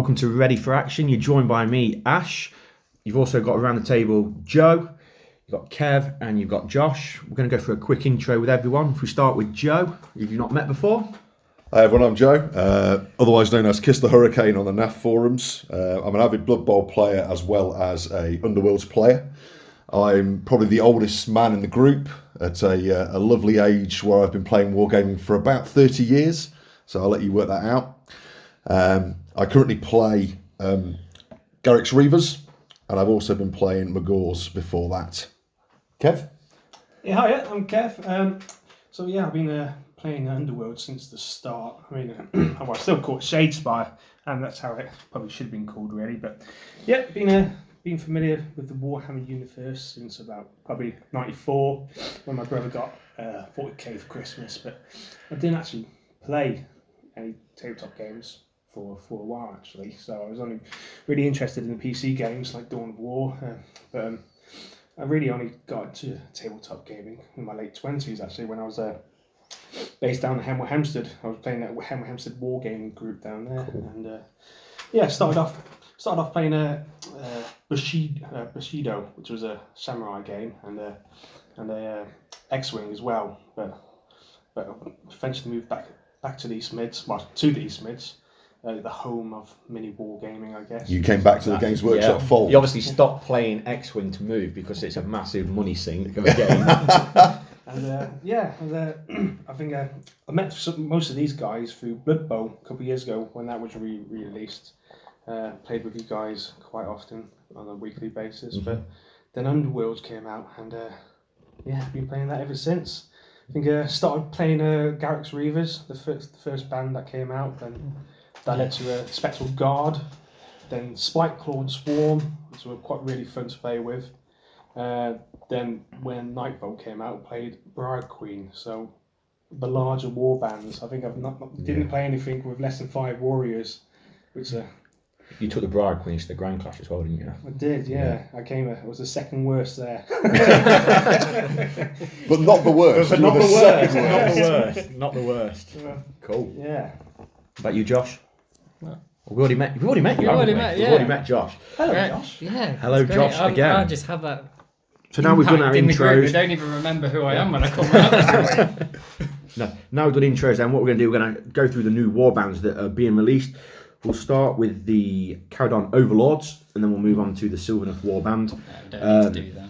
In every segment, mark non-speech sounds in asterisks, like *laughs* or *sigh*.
welcome to Ready for Action. You're joined by me, Ash. You've also got around the table Joe, you've got Kev, and you've got Josh. We're going to go for a quick intro with everyone. If we start with Joe, if you've not met before, Hi everyone, I'm Joe, uh, otherwise known as Kiss the Hurricane on the NAF forums. Uh, I'm an avid Blood Bowl player as well as a Underworlds player. I'm probably the oldest man in the group at a, uh, a lovely age where I've been playing wargaming for about 30 years, so I'll let you work that out. Um, I currently play um, Garrek's Reavers, and I've also been playing Magore's before that. Kev? Yeah, hi, yeah, I'm Kev. Um, so yeah, I've been uh, playing Underworld since the start. I mean, uh, *clears throat* well, I still call it Shadespire, and that's how it probably should have been called, really. But yeah, been uh, been familiar with the Warhammer universe since about probably '94 when my brother got uh, 40k for Christmas. But I didn't actually play any tabletop games for for a while actually. So I was only really interested in the PC games like Dawn of War, uh, but. Um, I really only got into tabletop gaming in my late twenties. Actually, when I was uh, based down in Hemel Hempstead, I was playing that Hemel Hempstead Wargaming Group down there, and uh, yeah, started off started off playing a uh, Bushido, uh, Bushido, which was a samurai game, and uh, and a uh, X-wing as well. But but eventually moved back back to the East Mids, well, to the East Mids, uh, the home of mini wargaming, I guess. You came back to the Games Workshop fold. You obviously stopped playing X Wing to move because it's a massive money sink of a game. And uh, yeah, and, uh, *clears throat* I think uh, I met some, most of these guys through Blood Bowl a couple of years ago when that was re released. Uh, played with you guys quite often on a weekly basis, but then Underworld came out, and uh, yeah, been playing that ever since. I think uh, started playing uh, Garrek's Reavers, the first the first band that came out, then that led to a Spectral Guard, then Spiteclaw's Swarm, which were quite really fun to play with. Uh, then when Nightvault came out, played Briar Queen. So the larger war bands. I think I've not, not- didn't play anything with less than five warriors, which uh, you took the Briar Queen to the Grand Clash as well, didn't you? I did. Yeah, I came. I was the second worst there. *laughs* But not the worst. you were the second not worst. the worst. Not the worst. Cool. yeah. About you, Josh? We've already met. We've already met you. We've already we? met, We've already met Josh. Hello, Right. Josh. Yeah. Hello, great. Josh, I, again. I just have that. So now we've done our impact in the group. I don't even remember who I am when I come *laughs* out. No, now we've done intros. Then what we're going to do? We're going to go through the new war bands that are being released. We'll start with the Kharadron Overlords, and then we'll move on to the Sylvaneth War Band. I don't Um, need to do that.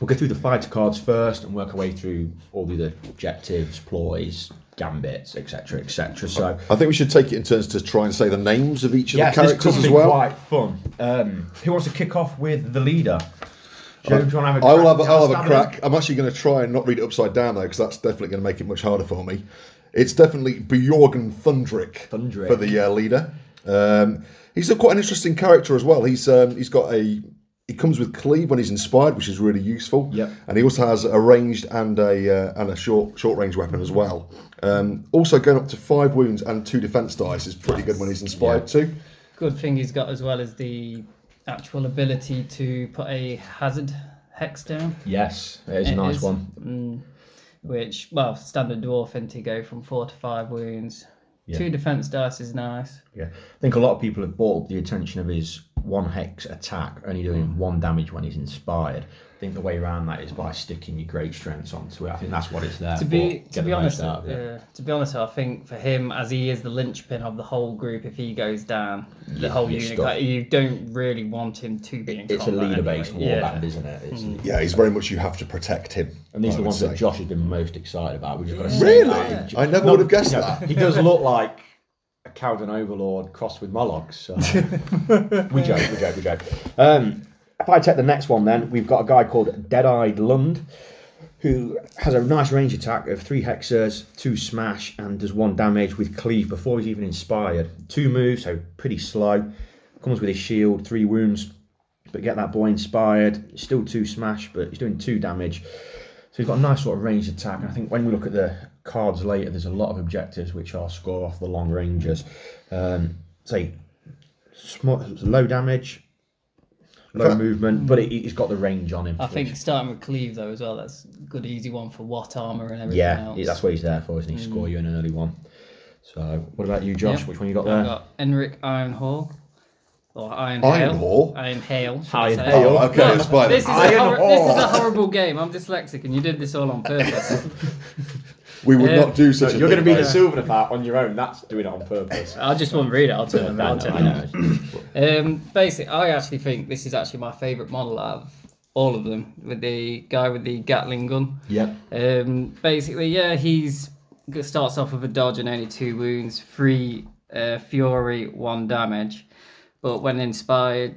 We'll go through the fighter cards first and work our way through all the other objectives, ploys, gambits, etc., etc. So I think we should take it in turns to try and say the names of each of yes, the characters as be well. quite fun. Um, who wants to kick off with the leader? Joe, do you want to have a I will have a, crack? I'll have a Stab crack. I'm actually going to try and not read it upside down though, because that's definitely going to make it much harder for me. It's definitely Bjorgen Thundrik, Thundrik. for the uh, leader. Um, he's a, quite an interesting character as well. He's um, he's got a he comes with cleave when he's inspired, which is really useful. Yep. And he also has a ranged and a uh, and a short short range weapon as well. Um, also going up to five wounds and two defense dice is pretty good when he's inspired too. Good thing he's got as well as the actual ability to put a hazard hex down. Yes, it is a nice is. one. Mm, which, well, standard dwarf into go from four to five wounds. Yeah. Two defense dice is nice. Yeah, I think a lot of people have bought the attention of his one hex attack, only doing hmm. one damage when he's inspired. I think the way around that is by sticking your great strengths onto it. I think that's what it's there to for. be Get to the be honest, out of it. yeah, to be honest, I think for him, as he is the linchpin of the whole group, if he goes down, the Yeah, whole you're unit, like, you don't really want him to be in It's a leader-based anyway. war yeah. isn't it? It's, mm. Yeah, he's very much you have to protect him. And these I are the ones say. that Josh has been most excited about. We've just got to say Really? that. I never No, would have guessed you know, that. He does look like a Kharadron Overlord crossed with Mollog. So *laughs* we joke, we joke, we joke. Um, if I take the next one, then we've got a guy called Dead-Eyed Lund, who has a nice range attack of three hexers, two smash, and does one damage with cleave before he's even inspired. Two moves, so pretty slow. Comes with his shield, three wounds, but get that boy inspired. Still two smash, but he's doing two damage. So he's got a nice sort of ranged attack. And I think when we look at the cards later, there's a lot of objectives which are score off the long rangers. Um, say small, low damage, low That- movement, but it, he's got the range on him. I which- think starting with cleave though as well. That's a good easy one for what armor and everything yeah, else. that's what he's there for, isn't he? Score you in an early one. So what about you, Josh? Yep. Which one you got there? I've there? got Enrik Ironhawk. or Iron, Iron Hail. Hall? Iron Hail. I Iron say. Hail. Oh, okay, Look, it's fine. This is, a hor- this is a horrible game. I'm dyslexic, and you did this all on purpose. *laughs* We would Yeah. not do such a You're going to be the mate. silver part on your own. That's doing it on purpose. I just won't read it. I'll turn it. I I'll know, turn I it. know. Um, basically, I actually think this is actually my favourite model out of all of them. With the guy with the Gatling gun. Yep. Um, basically, yeah, he's starts off with a dodge and only two wounds, three uh, fury, one damage. But when inspired,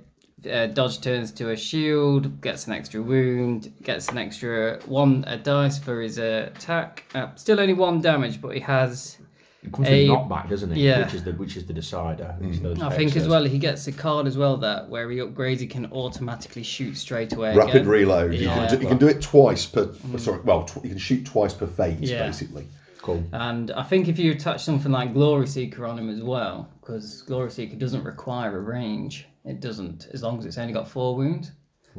uh, dodge turns to a shield, gets an extra wound, gets an extra one a dice for his uh, attack. Uh, still only one damage, but he has. It comes A- with knockback, doesn't it? yeah. Which is the which is the decider. It's those I think as well he gets a card as well that where he upgrades, he can automatically shoot straight away. Rapid again. reload. You, can do, you can do it twice per. Sorry, well, tw- you can shoot twice per phase, Yeah. basically. Cool. And I think if you attach something like Glory Seeker on him as well, because Glory Seeker doesn't require a range, it doesn't, as long as it's only got four wounds.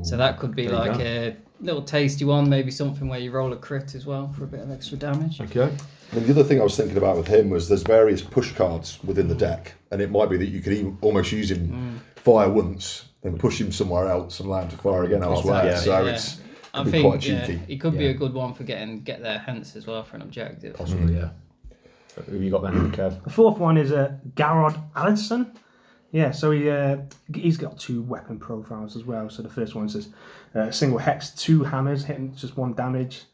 So that could be like a little tasty one, maybe something where you roll a crit as well for a bit of extra damage. Okay. And the other thing I was thinking about with him was there's various push cards within the deck, and it might be that you could even almost use him mm. fire once, then push him somewhere else and allow him to fire again elsewhere. yeah. So Yeah. it's I think quite yeah, cheeky. it could be a good one for getting get there hence as well for an objective. Possibly, yeah. Who you got then, Kev? The fourth one is uh, Garodd Alensen. Yeah, so he uh, he's got two weapon profiles as well. So the first one says uh, single hex, two hammers hitting just one damage,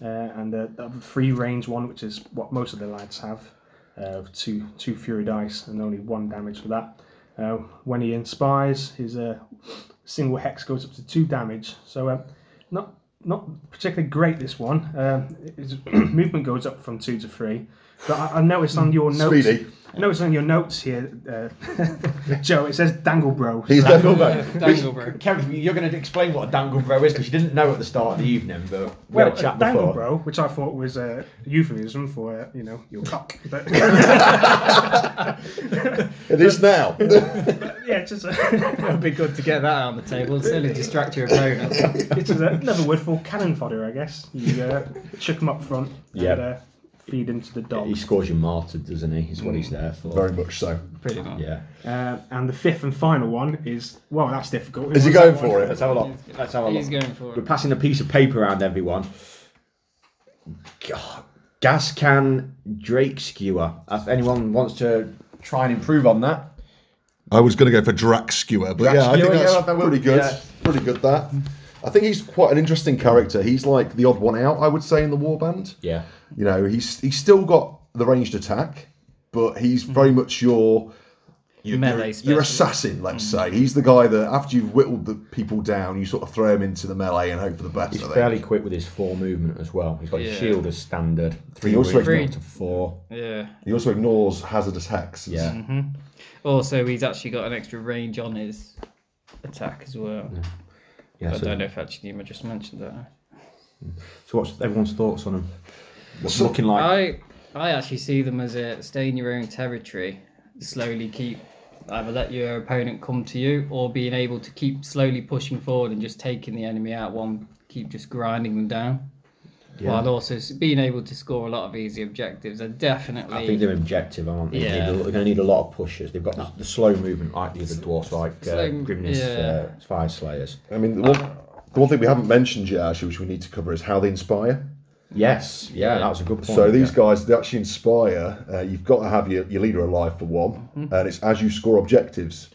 uh, and uh, the free range one, which is what most of the lads have, uh, two two fury dice and only one damage for that. Uh, when he inspires, his single hex goes up to two damage. So not not particularly great this one. His *clears throat* movement goes up from two to three. But I, I noticed on your notes, Speedy. I noticed on your notes here, uh, *laughs* Joe, it says Dangle Bro. He's Dangle definitely. bro. Dangle bro. Kev, you're going to explain what a dangle bro is because you didn't know at the start of the evening, but we well, had a chat Dangle before. Bro, which I thought was a euphemism for, uh, you know, your cock. But *laughs* *laughs* It is now. yeah, just a, It'd be good to get that on the table. And certainly distract your opponent. it's just another word for cannon fodder, I guess. You uh, chuck them up front and Yep. uh, feed them to the dog. He scores you martyred, doesn't he? Is what he's there for. Very much so. Pretty much. Yeah. Uh, and the fifth and final one is, well, that's difficult. Is he Who going that for one? it? Let's have a look. Let's have a He's look. going for it. We're it. passing a piece of paper around everyone. God. Gas can Drake skewer. If anyone wants to try and improve on that, I was going to go for Drax Skewer, but Drax yeah, I think Skewer, that's yeah, that would- pretty good. yeah. Pretty good that. I think he's quite an interesting character. He's like the odd one out, I would say, in the warband. yeah, You know, he's he's still got the ranged attack, but he's hmm. very much your your, Melee your, your specialist. assassin. Let's hmm. say he's the guy that after you've whittled the people down, you sort of throw him into the melee and hope for the best. he's I think. fairly quick with his four movement as well. He's got his Yeah. shield as standard. Three He also moves Three. to four. Yeah. He also ignores hazardous hexes. Yeah. Mm-hmm. Also, he's actually got an extra range on his attack as well. Yeah. I So, don't know if actually Nima just mentioned that. so what's everyone's thoughts on him? What's So- looking like? I I actually see them as a stay in your own territory, slowly keep either let your opponent come to you or being able to keep slowly pushing forward and just taking the enemy out one, keep just grinding them down. Yeah. While also being able to score a lot of easy objectives. Are definitely. I think they're objective, aren't they? Yeah. They are going to need a lot of pushes. They've got the, the slow movement like the other dwarfs, like uh, Grimness yeah. uh, Fire Slayers. I mean, the one, the one thing we haven't mentioned yet, actually, which we need to cover, is how they inspire. Yes, yeah, that was a good point. So these yeah. guys, they actually inspire. Uh, you've got to have your, your leader alive for one, Mm-hmm. and it's as you score objectives,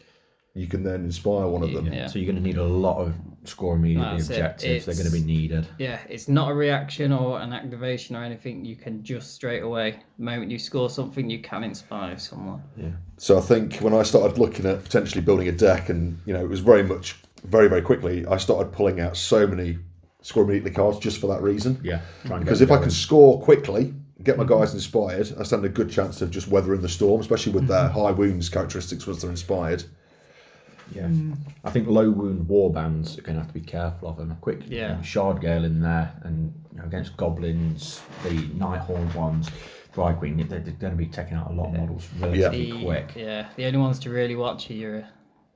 you can then inspire one of them. Yeah. So you're going to need a lot of score immediately That's it. objectives. They're going to be needed. Yeah, it's not a reaction or an activation or anything. You can just straight away, the moment you score something, you can inspire someone. Yeah. So I think when I started looking at potentially building a deck, and you know, it was very much, very very quickly, I started pulling out so many score immediately cards just for that reason. Yeah, Because get if I can score quickly, get my mm-hmm. guys inspired, I stand a good chance of just weathering the storm, especially with their mm-hmm. high wounds characteristics once they're inspired. yeah, I think low wound war bands are going to have to be careful of them. A quick Yeah. you know, shard gale in there, and you know, against goblins, the Nighthaunt ones, dry queen, they're, they're going to be taking out a lot of models relatively The, quick. Yeah, the only ones to really watch are your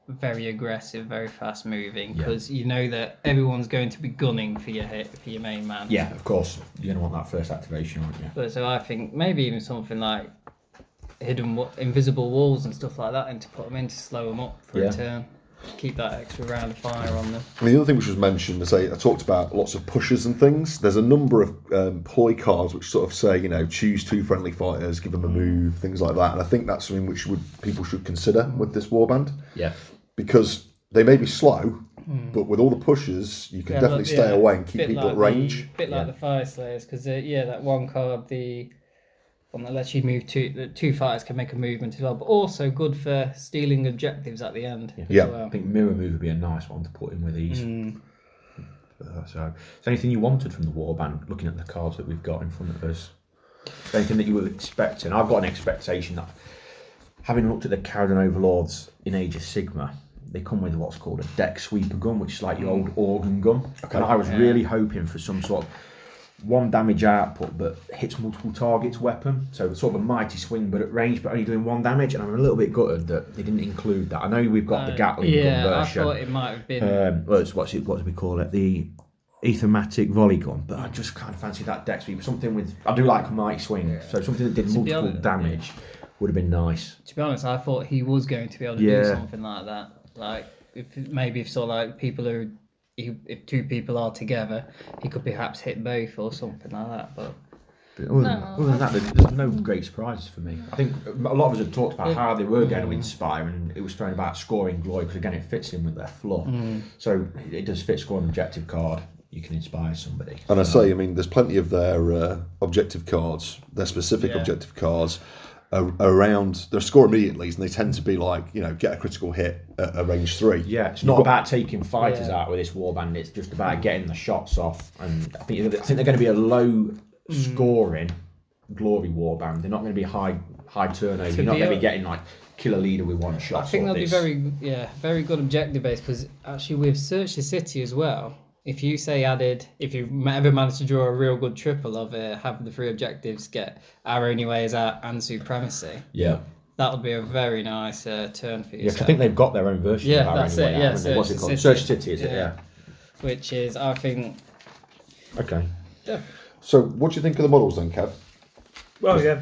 very aggressive, very fast moving, Yeah. because you know that everyone's going to be gunning for your hit, for your main man. Yeah, of course, you're going to want that first activation, aren't you? But so I think maybe even something like hidden, invisible walls and stuff like that, and to put them in to slow them up for Yeah. a turn. Keep that extra round of fire on them. I mean, the other thing which was mentioned is I, I talked about lots of pushes and things. There's a number of um, ploy cards which sort of say, you know, choose two friendly fighters, give them a move, things like that. And I think that's something which would people should consider with this warband Yeah. Because they may be slow, but with all the pushes, you can Yeah, definitely like- stay yeah, away and keep people like at range. The, bit like the Fyreslayers, because uh, yeah, that one card, the one that lets you move two, the two fighters can make a movement as well, but also good for stealing objectives at the end. as Yeah. well. I think mirror move would be a nice one to put in with these. Uh, so, is there anything you wanted from the warband? Looking at the cards that we've got in front of us, Is there anything that you were expecting? I've got an expectation that, having looked at the Kharadron Overlords in Age of Sigmar, they come with what's called a deck sweeper gun, which is like your old organ gun. Okay. And I was really hoping for some sort of one damage output but hits multiple targets weapon. So sort of a mighty swing but at range but only doing one damage. And I'm a little bit gutted that they didn't include that. I know we've got the Gatling yeah, gun I version. thought it might have been. Um, well, it's, what's it, what do we call it? The Aethermatic volley gun, but I just kind of fancy that deck sweep. Something with I do like a mighty swing, so something that did be multiple honest, damage would have been nice. to be honest, I thought he was going to be able to Yeah. do something like that. Like if maybe if sort of like people are, if if two people are together, he could perhaps hit both or something like that. But But other, than, other than that, there's, there's no great surprises for me. I think a lot of us have talked about how they were going to inspire, and it was thrown about scoring glory because again, it fits in with their fluff. So it, it does fit score an objective card. You can inspire somebody. And I say, I mean, there's plenty of their uh, objective cards, their specific Yeah. objective cards are around. They score immediately, and they tend to be like, you know, get a critical hit at a range three. Yeah, it's not about taking fighters Yeah. out with this warband. It's just about getting the shots off. And I think I think they're going to be a low scoring glory warband. They're not going to be high high turnover. You're not going to be getting like killer leader with one shot. I think they'll of be very yeah very good objective based because actually with Search the City as well. If you say added, if you ma- ever managed to draw a real good triple of uh, having the three objectives get our only way is out and supremacy, yeah. that would be a very nice uh, turn for you. Yeah, 'cause I think they've got their own version. Yeah, of Our that's it, Way yeah, haven't? What's it called? the Search City. City, is it? Yeah. Yeah. which is I think Okay. Yeah. So, what do you think of the models then, Kev? Well, yeah,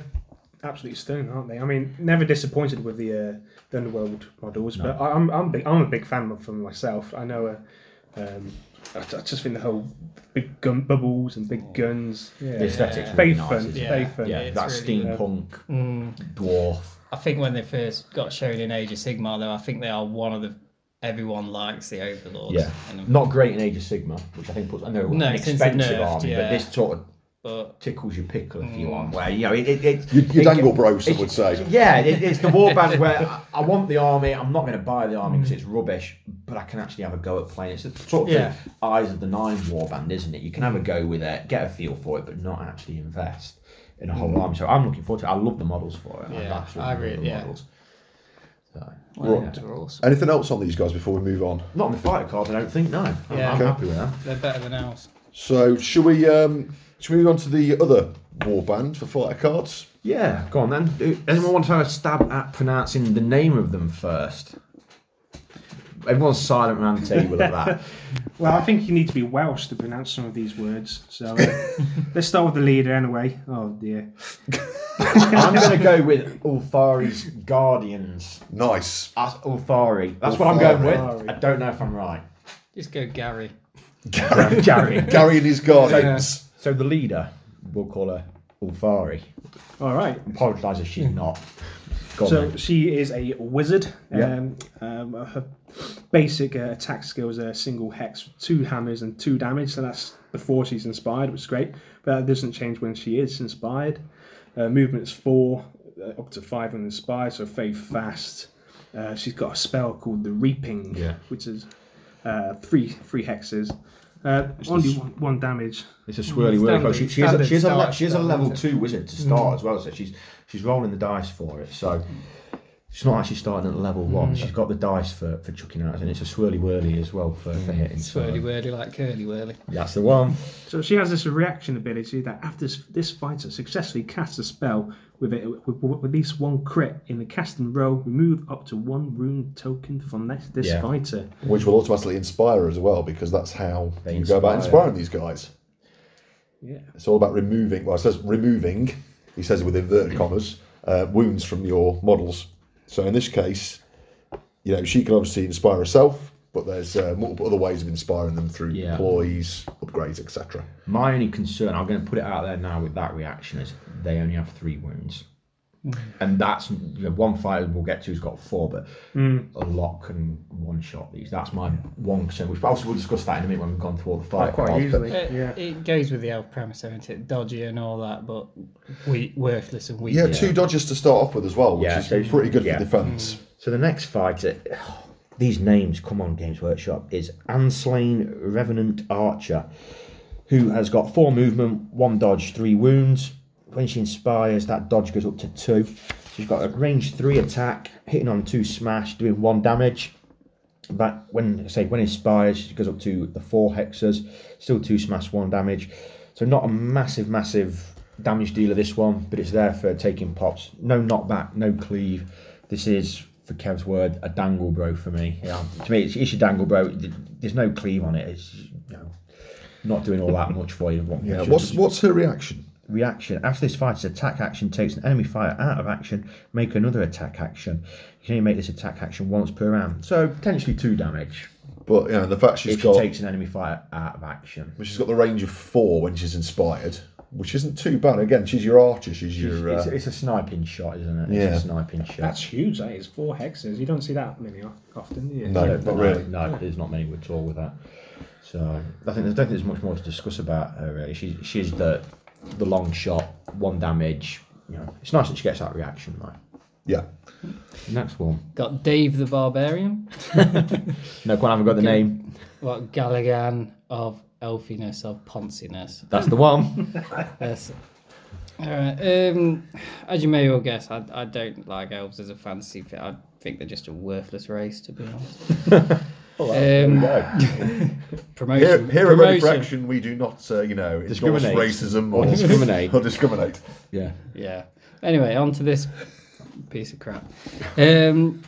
absolutely stunning, aren't they? I mean, never disappointed with the uh, the underworld models, but I, I'm I'm, big, I'm a big fan of them myself. I know. Uh, um, I, I just think the whole big gun bubbles and big guns. Yeah, The aesthetics. very really nice, fun. isn't it? Yeah. Very fun. Yeah, it's that really steampunk mm, dwarf. I think when they first got shown in Age of Sigmar though, I think they are one of the everyone likes the Overlords. Yeah. And- Not great in Age of Sigmar, which I think puts I know No, an since expensive it nerfed, army, but yeah. this sort of but tickles your pickle if Mm. you want. Where you know it, it, it You, you it- dangle bros, some it- would say. Yeah, it, it's the warband where *laughs* I, I want the army. I'm not going to buy the army Mm. because it's rubbish, but I can actually have a go at playing. It's the sort of Yeah. eyes of the nine warband, isn't it? You can have a go with it, get a feel for it, but not actually invest in a whole army. So I'm looking forward to. it. I love the models for it. I Mm. Yeah, absolutely I love really- the yeah. models. So, well, Right. they're awesome. Anything else on these guys before we move on? not on the fighter cards, I don't think. No, I'm, Yeah. I'm Okay. happy with that. They're better than ours. So, should we um, should we move on to the other warband for fighter cards? Yeah, go on then. Do- Anyone want to have a stab at pronouncing the name of them first? Everyone's silent around the table at that. *laughs* Well, I think you need to be Welsh to pronounce some of these words. So uh, *laughs* let's start with the leader anyway. Oh dear. *laughs* I'm going to go with Ulfari's Guardians. Nice. That's Ulfari. That's what I'm going Ulfari. with. I don't know if I'm right. Just go Gary. Gary. Gary. Gary and his guardians. So the leader, we'll call her Ulfari. All right. Apologise if she's not. Go So she is a wizard. Yeah. Um, um, her basic uh, attack skills are single hex, two hammers, and two damage. So that's before she's inspired, which is great. But that doesn't change when she is inspired. Uh, movement's four, uh, up to five when inspired, so very fast. Uh, she's got a spell called the Reaping, Yeah. which is uh, three three hexes. Uh, only one, one damage. It's a swirly word. Standard- She, she, is a, she, is a, le- she is a spell, level two wizard to start as well, so she's she's rolling the dice for it. So she's not actually starting at level one. She's got the dice for, for chucking out, and it's a swirly whirly as well for, for hitting. Swirly whirly like curly whirly. that's the one. So she has this reaction ability that after this, this fighter successfully casts a spell with, it, with, with at least one crit in the casting row, remove up to one wound token from this, this Yeah. fighter. Which will automatically inspire as well, because that's how They you go about inspiring these guys. Yeah. It's all about removing. Well, it says removing. He says it with inverted *clears throat* commas. uh, wounds from your models. So in this case, you know, she can obviously inspire herself, but there's uh, multiple other ways of inspiring them through Yeah. ploys, upgrades, etc. My only concern, I'm going to put it out there now with that reaction, is they only have three wounds. And that's you know, one fighter we'll get to who's got four, but a lot can one shot these. That's my one concern. Which obviously we'll discuss that in a minute when we've gone through all the fight quite cards, but- easily. It, Yeah. it goes with the elf premise, isn't it? Dodgy and all that, but we worthless and weak. Yeah, two dodges to start off with as well, which Yeah, is so- pretty good yeah. for defense. Mm. So the next fighter, *sighs* these names come on Games Workshop is Ahnslaine Revenant Archer, who has got four movement, one dodge, three wounds. When she inspires, that dodge goes up to two. She's got a range three attack, hitting on two smash, doing one damage. But when say when inspires, she goes up to the four hexes, still two smash, one damage. So not a massive, massive damage dealer this one, but it's there for taking pops. No knockback, no cleave. This is, for Kev's word, a dangle bro for me. Yeah, to me, it's, it's a dangle bro. There's no cleave on it. It's you know, not doing all that much for you. Yeah. What's what's her reaction? Reaction. After this fighter's attack action takes an enemy fighter out of action, make another attack action. You can only make this attack action once per round. So potentially two damage But yeah, the fact she's if got she takes an enemy fighter out of action. Which she's got the range of four when she's inspired, which isn't too bad. Again, she's your archer. She's your It's, uh, it's a sniping shot, isn't it? Yeah. It's a sniping shot. That's huge. That is four hexes. You don't see that many often, do you? No. No, not really. No, there's not many at all with that. So I think I don't think there's much more to discuss about her. Really, she's she's the the long shot, one damage. You know, it's nice that she gets that reaction. Right. yeah. Next one. Got Dave the Barbarian. *laughs* No, quite haven't got the name. What Galligan of elfiness of ponciness. That's the one. *laughs* Yes. Alright, um, as you may well guess, I, I don't like elves as a fantasy fit. I think they're just a worthless race, to be honest. *laughs* um, Here, *laughs* promotion. here at Ready for promotion. Action, we do not, uh, you know, endorse Discriminate. racism Or or *laughs* discriminate. or discriminate. Yeah. Yeah. Anyway, on to this piece of crap. Um,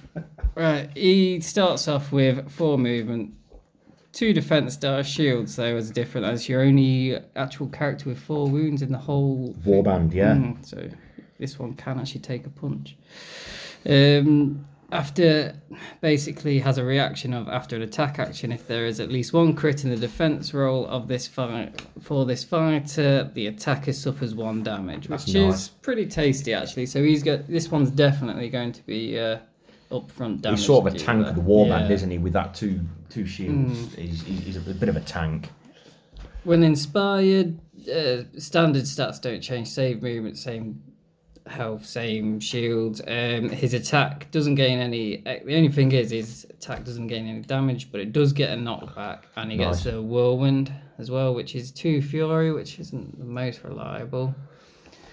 right, he starts off with four movement, two defense star shields, though, as different as your only actual character with four wounds in the whole Warband, yeah. Mm, so this one can actually take a punch. Um, after basically has a reaction of after an attack action, if there is at least one crit in the defense roll of this fight for this fighter, the attacker suffers one damage, which That's is nice. pretty tasty actually. So he's got this one's definitely going to be uh, upfront damage. He's sort of a tank of the warband, Yeah. isn't he? With that two two shields, he's, he's he's a bit of a tank. When inspired, uh, standard stats don't change. Save movement, same health, same shield. Um, his attack doesn't gain any. uh, The only thing is, his attack doesn't gain any damage, but it does get a knockback, and he gets Nice. a whirlwind as well, which is two fury, which isn't the most reliable.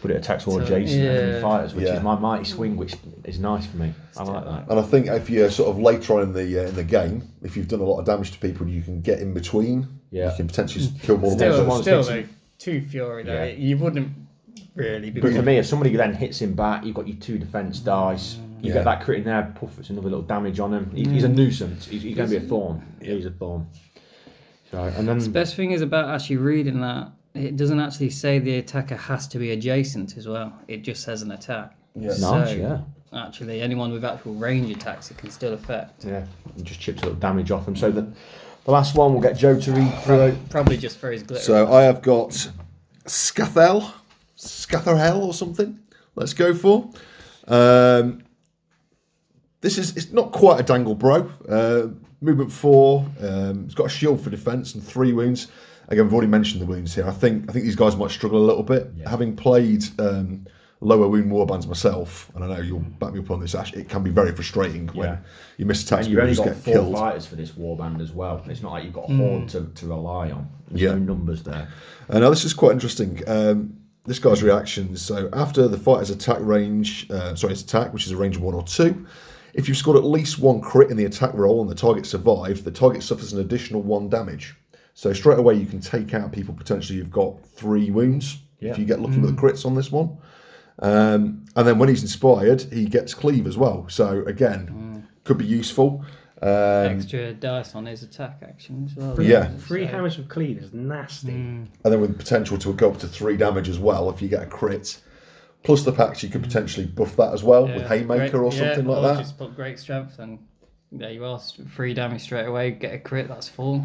But it attacks all So, adjacent enemy fighters, which Yeah. is my mighty swing, which is nice for me. I like that. And I think if you're sort of later on in the uh, in the game, if you've done a lot of damage to people, you can get in between. Yeah. You can potentially kill more than Still- one still person. though, two fury though, Yeah. You wouldn't really be. But for me, if somebody then hits him back, you've got your two defense dice. You Yeah. get that crit in there, puff, it's another little damage on him. He, He's a mm. nuisance. He's, he's going to be a thorn. Yeah. He's a thorn. So, and then the Best thing is about actually reading that it doesn't actually say the attacker has to be adjacent as well. It just says an attack. Yeah. nice, yeah. Actually, anyone with actual range attacks it can still affect. Yeah, and just chips a little damage off him. So the, the last one, we'll get Joe to read through it. Probably just for his glitter. So I have got Scathel, Scatherhell or something. Let's go for. Um, this is it's not quite a dangle bro. Uh, movement four. Um, it's got a shield for defense and three wounds. Again, we've already mentioned the wounds here. I think I think these guys might struggle a little bit. Having played um, lower wound warbands myself, and I know you'll back me up on this. Ash, it can be very frustrating when Yeah. you miss attacks And you've only got get four killed. fighters for this warband as well. It's not like you've got a horde to, to rely on. There's Yeah. no numbers there. Uh, now this is quite interesting. Um, this guy's reactions. So after the fighter's attack range, uh, sorry, his attack, which is a range of one or two, if you've scored at least one crit in the attack roll and the target survived, the target suffers an additional one damage. So straight away you can take out people potentially who've got three wounds Yeah. if you get lucky with the crits on this one. Um, and then when he's inspired, he gets cleave as well. So again, could be useful. Um, Extra dice on his attack action as well. Yeah. Three So- hammers with cleave is nasty. and then with potential to go up to three damage as well if you get a crit Plus the packs, you could potentially buff that as well with Haymaker great- or yeah, something like or that. Just put great strength and there you are. Free damage straight away. Get a crit. That's full.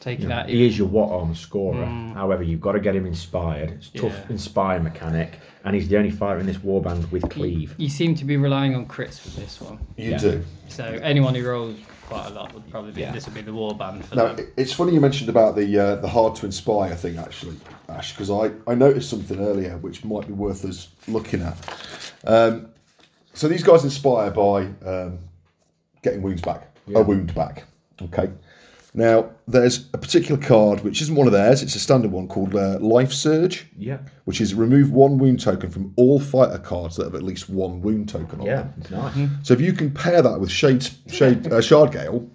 Taking out. He is your what arm scorer. However, you've got to get him inspired. It's a tough Yeah. inspire mechanic, and he's the only fighter in this warband with cleave. You seem to be relying on crits for this one. You Yeah. do. So anyone who rolls quite a lot would probably be Yeah. this would be the war band for Now, them. it's funny you mentioned about the uh, the hard to inspire thing, actually, Ash, because I, I noticed something earlier which might be worth us looking at. Um, so these guys inspire by um, getting wounds back, a wound back. Okay. Now, there's a particular card which isn't one of theirs, it's a standard one called uh, Life Surge, Yeah, which is remove one wound token from all fighter cards that have at least one wound token on yeah, them. it's nice. So if you can pair that with Shade, Shade uh, Shard Gale,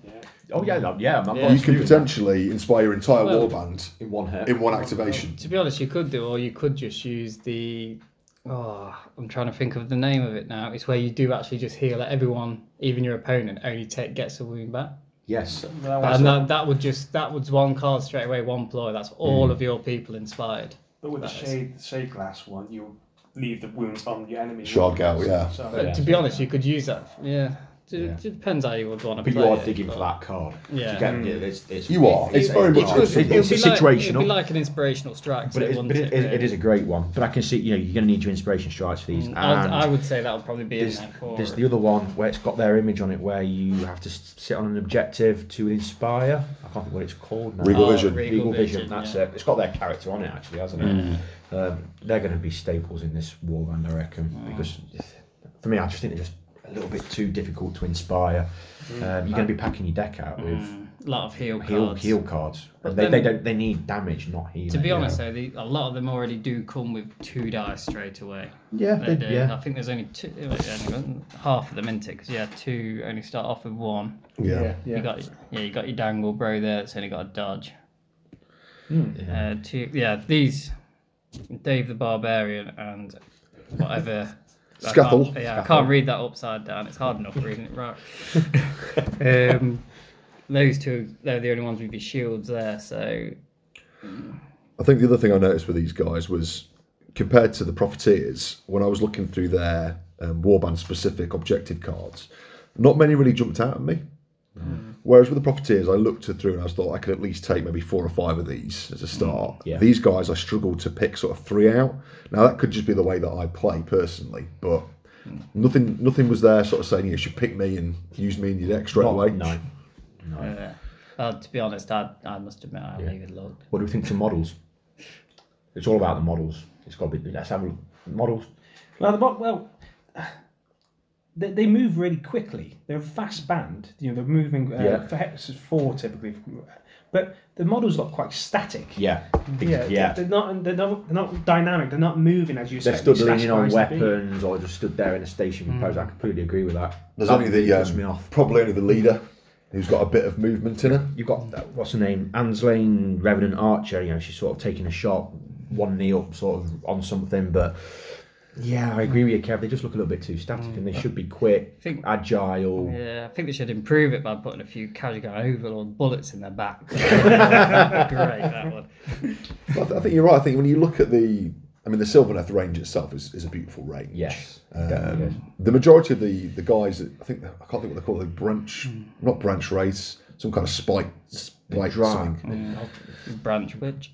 Oh yeah, no, yeah, I'm Yeah. you can potentially inspire your entire Well- warband in one hit. in one activation. To be honest, you could do, or you could just use the. Oh, I'm trying to think of the name of it now. It's where you do actually just heal everyone, even your opponent, only take gets a wound back. Yes, Well, And that, um, that would just that was one card straight away, one ploy. That's all mm. of your people inspired. But with the That is- shade, shade glass one, you leave the wounds on your enemy. Shard Gale, yeah. So, But Yeah. to be honest, you could use that. Yeah, it, Yeah. it depends how you would want to but play you are it, digging but- for that card. Yeah. To get, yeah, it's, it's, You are. It's it- very it- much it's, different. it's, It'd like- situational. It'd be like an inspirational strike. But, it is, but it, it, it really? is a great one. But I can see, you know, you're going to need your inspiration strikes for these. Mm, I, and I would say that would probably be in there's, there for. there's the other one where it's got their image on it, where you have to sit on an objective to inspire. I can't think what it's called now. Regal Oh, Vision. Regal, Regal Vision, Vision, that's yeah. it. It's got their character on it, actually, hasn't it? Um, they're going to be staples in this warband, I reckon, because for me, I just think they're just a little bit too difficult to inspire. Um, you're going to be packing your deck out with Mm, a lot of heal heal cards. heal cards. But they, then- they don't. They need damage, not healing. To be honest, know. though, the, a lot of them already do come with two dice straight away. yeah, They they, do. yeah. I think there's only two, wait, only got half of them in it because yeah, two only start off with one. Yeah. yeah. You got yeah, you got your dangle bro there. It's only got a dodge. Hmm. Uh, two, yeah, these Dave the Barbarian and whatever. I Scuffle. can't- Yeah, I can't read that upside down. It's hard enough reading it right. *laughs* um, those two, they're the only ones with your shields there. So I think the other thing I noticed with these guys was compared to the Profiteers, when I was looking through their um, warband specific objective cards, not many really jumped out at me. Whereas with the Profiteers, I looked through and I thought I could at least take maybe four or five of these as a start. yeah. These guys, I struggled to pick sort of three out. Now that could just be the way that I play personally, but nothing, nothing was there sort of saying you should pick me and use me in your deck straight Not- away. No. No. uh, uh, to be honest, I, I must admit I haven't even looked. What do we think of models? It's all about the models. It's got to be. Let's have models. Well, the, bo- well, they, they move really quickly. They're a fast band. You know, they're moving uh, Yeah. for hex four typically, but the models look quite static. Yeah. Yeah, Yeah. They're not. They're not. They're not dynamic. They're not moving as you said. They're expect stood leaning on guys to be. weapons or just stood there in a stationary pose. I completely agree with that. There's That only the puts me um, off. probably only the leader who's got a bit of movement in her. You've got uh, what's her name, Ahnslaine Revenant Archer. You know, she's sort of taking a shot, one knee up, sort of on something. But yeah, I agree with you, Kev. They just look a little bit too static, mm. and they should be quick, I think- agile. Yeah, I think they should improve it by putting a few casual guy overlord bullets in their back. *laughs* Great, that one. *laughs* I, th- I think you're right. I think when you look at the, I mean, the Sylvaneth range itself is, is a beautiful range. Yes. Um, the majority of the the guys, that- I think I can't think what they're called. They branch, hmm. not branch race, some kind of spike, spike Dra- something. Mm, branch witch.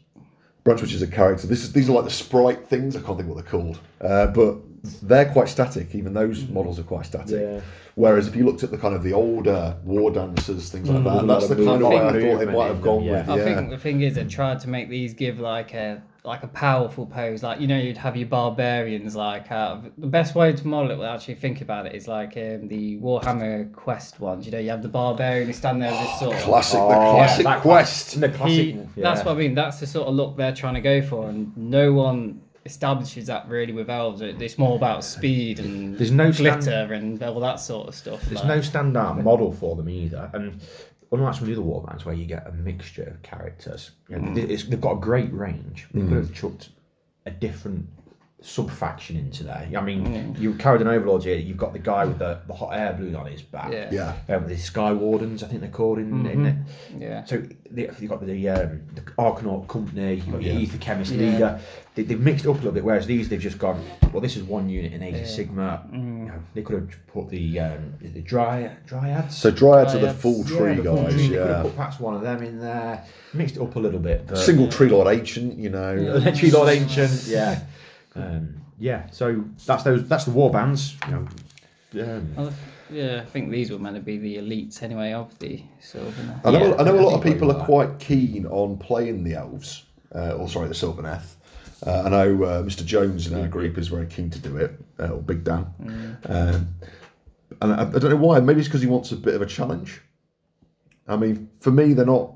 Branch, which is a character. This is these are like the sprite things. I can't think what they're called, uh, but they're quite static. Even those models are quite static. Yeah. Whereas if you looked at the kind of the older war dancers, things like There's that, a that's the kind of movement. way I thought they might in have them, gone yeah. with. I Yeah. think the thing is they tried to make these give like a like a powerful pose. Like you know, you'd have your barbarians like out of the best way to model it. Well, actually think about it is like um, the Warhammer Quest ones. You know, you have the barbarian who stand there with his sword. Classic, Oh, the classic that quest. The classic. He, yeah. That's what I mean. That's the sort of look they're trying to go for, and no one establishes that really with elves. It's more about speed and There's no glitter stand- and all that sort of stuff. There's like- no standout model for them either, and unlike some of the other warbands where you get a mixture of characters, you know, mm. it's, they've got a great range. They mm. could have chucked a different sub faction into there. I mean, you carried an overlord here. You've got the guy with the, the hot air balloon on his back. Yeah. Yeah. Um, the Sky Wardens, I think they're called in, in it. Yeah. So the, you've got the um, the Arcanaut Company, you've got your Ether Chemist Yeah. Leader. They, they've mixed it up a little bit, whereas these they've just gone, well, this is one unit in Age of Sigmar. You know, they could have put the um, the dry, Dryads. So Dryads are the full Yeah, tree the full guys, tree, They could have yeah. put perhaps one of them in there, mixed it up a little bit. But Single tree lord ancient, you know. Tree Lord Ancient, yeah. Um, yeah, so that's those. That's the war bands. You know, um, Well, yeah, I think these were meant to be the elites anyway of the Sylvan. I know, Yeah, I know a I lot of people are quite keen on playing the elves, uh, or sorry, the Sylvaneth. Uh, I know uh, Mr. Jones in our group is very keen to do it, uh, or Big Dan. Um, and I, I don't know why. Maybe it's because he wants a bit of a challenge. I mean, for me, they're not.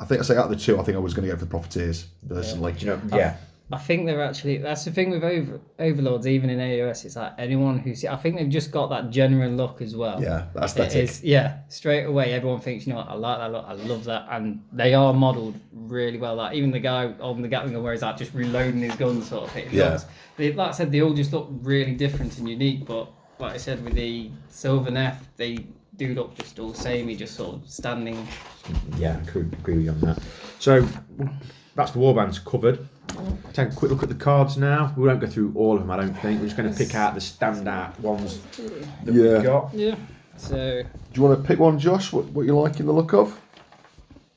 I think I say out of the two, I think I was going to go for the Profiteers personally. you know, yeah. I think they're actually that's the thing with over, overlords. Even in AOS, it's like anyone who see. I think they've just got that general look as well. Yeah, It aesthetic. is, yeah, straight away everyone thinks, you know what, I like that look, I love that, and they are modelled really well. Like even the guy on the Gatling gun where he's like just reloading his gun sort of thing. Yeah. looks- they, like I said, they all just look really different and unique. But like I said, with the Silver Sylvaneth, they do look just all samey, just sort of standing. Yeah, I could agree with you on that. So that's the warbands covered. Take a quick look at the cards now. We won't go through all of them, I don't think. We're just going to pick out the standout ones that Yeah. we've got. Yeah. So Do you want to pick one, Josh? What, what you like in the look of?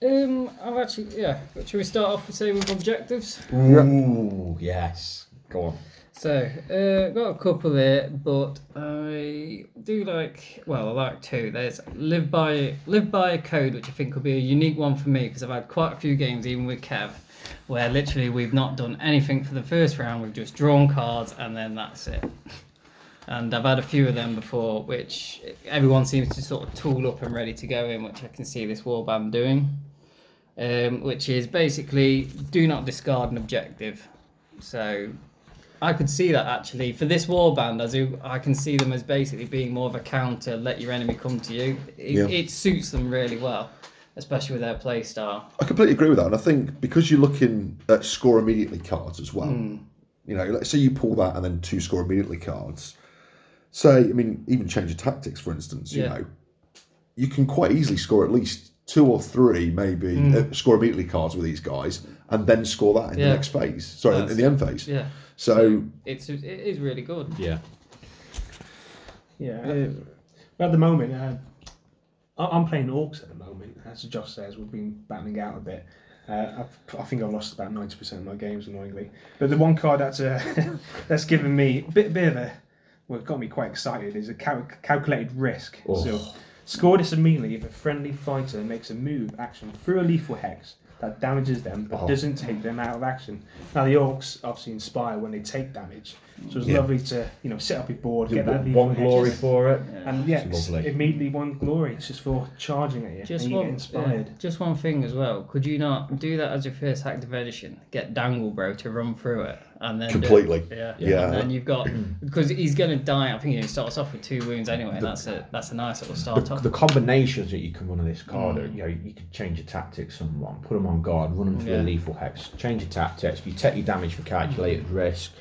um, I've actually yeah. But should we start off with say with objectives? Ooh, yes. Go on. So, uh, got a couple there, but I do like. Well, I like two. There's live by live by a code, which I think could be a unique one for me because I've had quite a few games, even with Kev, where literally we've not done anything for the first round. We've just drawn cards and then that's it. And I've had a few of them before, which everyone seems to sort of tool up and ready to go in, which I can see this warband doing. Um, which is basically do not discard an objective. So I could see that actually for this warband, as you, I can see them as basically being more of a counter. Let your enemy come to you. It, Yeah. it suits them really well, especially with their play style. I completely agree with that, and I think because you're looking at score immediately cards as well. Hmm. You know, let's say you pull that and then two score immediately cards. Say, I mean, even change of tactics, for instance. You Yeah. know, you can quite easily score at least two or three, maybe uh, score immediately cards with these guys, and then score that in Yeah. the next phase. Sorry, in the end phase. Yeah, So it's it is really good. Yeah. Yeah. Uh, well, at the moment, uh, I- I'm playing Orcs at the moment. As Josh says, we've been battling out a bit. Uh, I've, I think I've lost about ninety percent of my games, annoyingly. But the one card that's uh, *laughs* that's given me a bit, bit of a well, it got me quite excited is a cal- calculated risk. Oh. So, score this immediately if a friendly fighter makes a move action through a lethal hex that damages them but Oh. doesn't take them out of action. Now the orcs obviously inspire when they take damage, so it's Yeah. lovely to you know set up your board, get that One, lethal one hex. glory for it. And yeah, It's it's lovely. immediately one glory. It's just for charging at you, Just and you one, get inspired. yeah, just one thing as well. Could you not do that as your first active edition? Get Dangle Bro to run through it, and then do- Completely. yeah, Yeah. And then you've got *clears throat* because he's going to die. I think he starts off with two wounds anyway. And that's a that's a nice little start The, off. the combinations that you can run on this card, are, mm. you know, you could change your tactics someone, put them on guard, run them through Yeah. a lethal hex, change your tactics, you take your damage for calculated risk.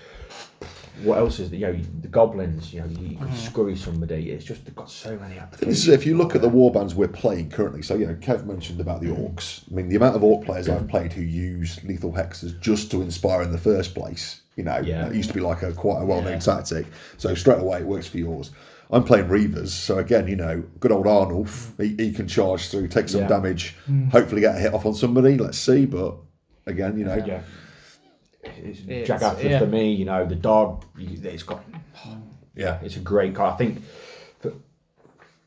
What else is there? You know, the goblins, you know, you could mm-hmm. scurry somebody. It's just, they've got so many This applications. is if you look at the war bands we're playing currently. So you know, Kev mentioned about the mm. orcs. I mean, the amount of orc players I've played who use lethal hexes just to inspire in the first place. You know, Yeah. that used to be like a quite a well-known Yeah. tactic. So straight away it works for yours. I'm playing Reavers, so again, you know, good old Arnulf, mm. he, he can charge through, take some Yeah. damage, mm. hopefully get a hit off on somebody. Let's see, but again, you know, Yeah. It's, It's- Jagath yeah. for me, you know, the dog, it's got, yeah, it's a great card. I think that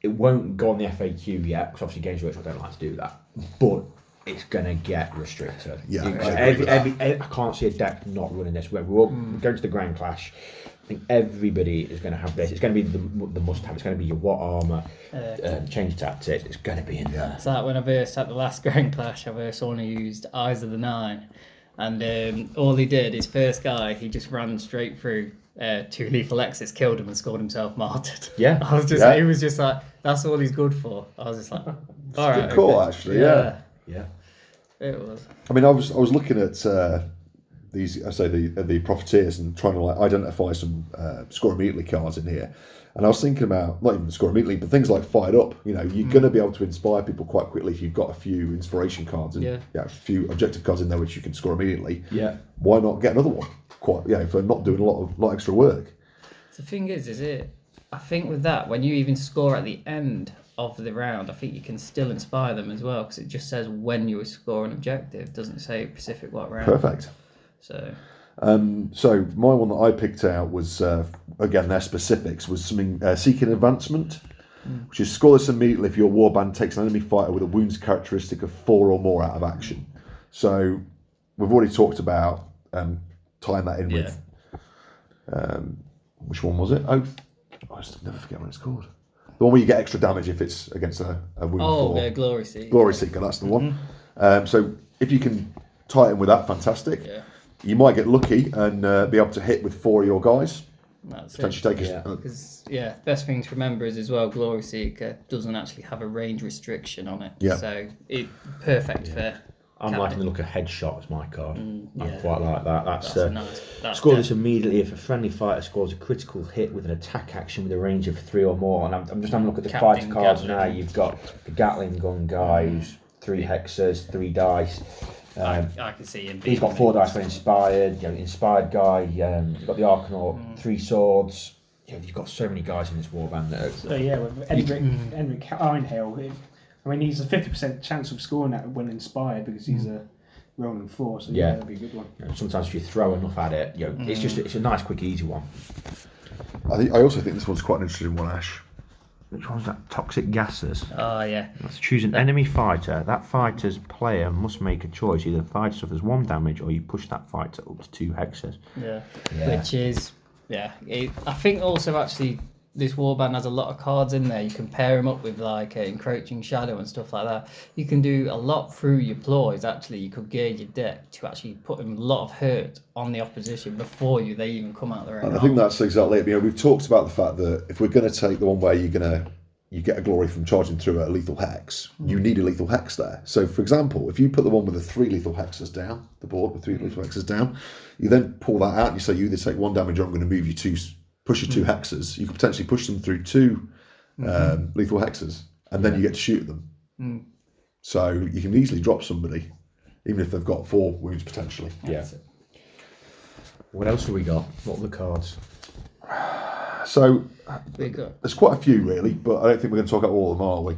it won't go on the FAQ yet, because obviously Games Workshop don't like to do that, but it's going to get restricted. Yeah, I agree every, with every, every- I can't see a deck not running this. We're, we're all going to the Grand Clash. I think everybody is going to have this. It's going to be the, the must have. It's going to be your what armor, um, change tactics. It's going to be in there. It's like when I versed at the last *laughs* Grand Clash, I versed someone who used Eyes of the Nine, and um, all he did, his first guy, he just ran straight through uh, two lethal hexes, killed him, and scored himself martyred. Yeah. *laughs* I was just, Yeah. he was just like, that's all he's good for. I was just like, all right, call okay. actually. Yeah. Yeah. it was. I mean, I was I was looking at uh, these I say the the profiteers and trying to like identify some uh, score immediately cards in here. And I was thinking about not even score immediately, but things like fired up. You know, you're going to be able to inspire people quite quickly if you've got a few inspiration cards and Yeah. a few objective cards in there which you can score immediately. Yeah. Why not get another one? Quite, you know, for not doing a lot of lot of extra work. The thing is, is it? I think with that, when you even score at the end of the round, I think you can still inspire them as well because it just says when you score an objective. It doesn't say specific what round. Perfect. So So my one that I picked out was uh, again their specifics was something uh, seeking advancement, which is scoreless immediately if your warband takes an enemy fighter with a wounds characteristic of four or more out of action. So we've already talked about um, tying that in yeah, with um, which one was it? Oh, I just never forget what it's called. The one where you get extra damage if it's against a, a wound oh, yeah, glory seeker. Glory Seeker, that's the one. Um, so if you can tie it in with that, fantastic. Yeah, You might get lucky and uh, be able to hit with four of your guys. that's it. Potentially take Yeah. a, uh, Because yeah, best thing to remember is as well, Glory Seeker doesn't actually have a range restriction on it. Yeah. So it perfect for. I'm Captain. liking the look of headshot as my card. I Mm, yeah. quite like that. That's, That's uh, nice. That's Score this immediately if a friendly fighter scores a critical hit with an attack action with a range of three or more. And I'm, I'm just having a look at the Captain fighter cards Gatling. now. You've got the Gatling gun guys, three hexes, three dice. I, Um, I can see him. he's got four dice for inspired. You know, inspired guy. Um, you've got the Arcanaut, Mm. three swords. You know, you've got so many guys in this warband that are, So yeah, with Enrik, Enrik Ironhail, I mean he's a fifty percent chance of scoring that when inspired because he's a rolling four. So yeah, Yeah. that'd be a good one. you know, sometimes if you throw enough at it, you know, it's just it's a nice, quick, easy one. I, think, I also think this one's quite an interesting one, Ash. Which one's that? Toxic gases. Oh yeah. Let's choose an enemy fighter. That fighter's player must make a choice. Either the fighter suffers one damage or you push that fighter up to two hexes. Yeah. Yeah. Which is, yeah. It, I think also actually this warband has a lot of cards in there. You can pair them up with like uh, encroaching shadow and stuff like that. You can do a lot through your ploys. Actually, you could gear your deck to actually put a lot of hurt on the opposition before you they even come out their own. And I think that's exactly it. You know, we've talked about the fact that if we're going to take the one where you're going to you get a glory from charging through a lethal hex, you need a lethal hex there. So, for example, if you put the one with the three lethal hexes down, the board with three lethal hexes down, you then pull that out and you say you either take one damage or I'm going to move you two, push your two hexes. You could potentially push them through 2 um, lethal hexes, and then you get to shoot them. So you can easily drop somebody, even if they've got four wounds potentially. Yeah. What else have we got? What are the cards? So there's quite a few really, but I don't think we're going to talk about all of them, are we?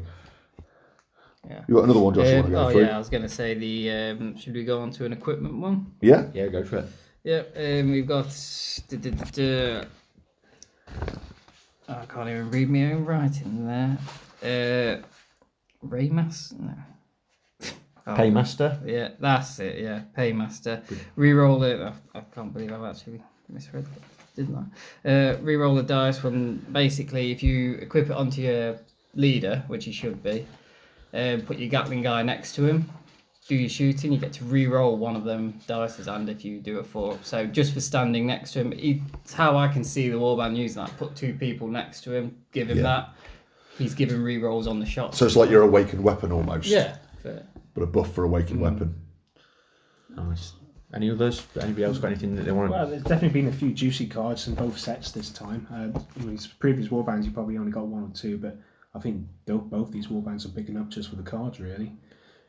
yeah. You got another one, Josh? you Um, want to go oh through? yeah, I was gonna say the. Um, should we go on to an equipment one? Yeah. Yeah, go for it. Yeah, um, we've got. Duh. I can't even read my own writing there. Uh, Raymas? No. *laughs* Oh, Paymaster. Yeah, that's it. Yeah, Paymaster. Reroll it. I, I can't believe I've actually misread that, didn't I? Uh, reroll the dice from basically if you equip it onto your leader, which you should be, um, put your Gatling guy next to him. Do your shooting, you get to re-roll one of them dices, and if you do it for so just for standing next to him, it's how I can see the warband using that. Put two people next to him, give him Yeah. that. He's giving re-rolls on the shots. So it's like your awakened weapon almost. yeah, fair. But a buff for awakened weapon. Nice. Any others? Anybody else got anything that they want? Well, there's definitely been a few juicy cards in both sets this time. Uh, I mean, previous warbands you probably only got one or two, but I think both these warbands are picking up just for the cards really.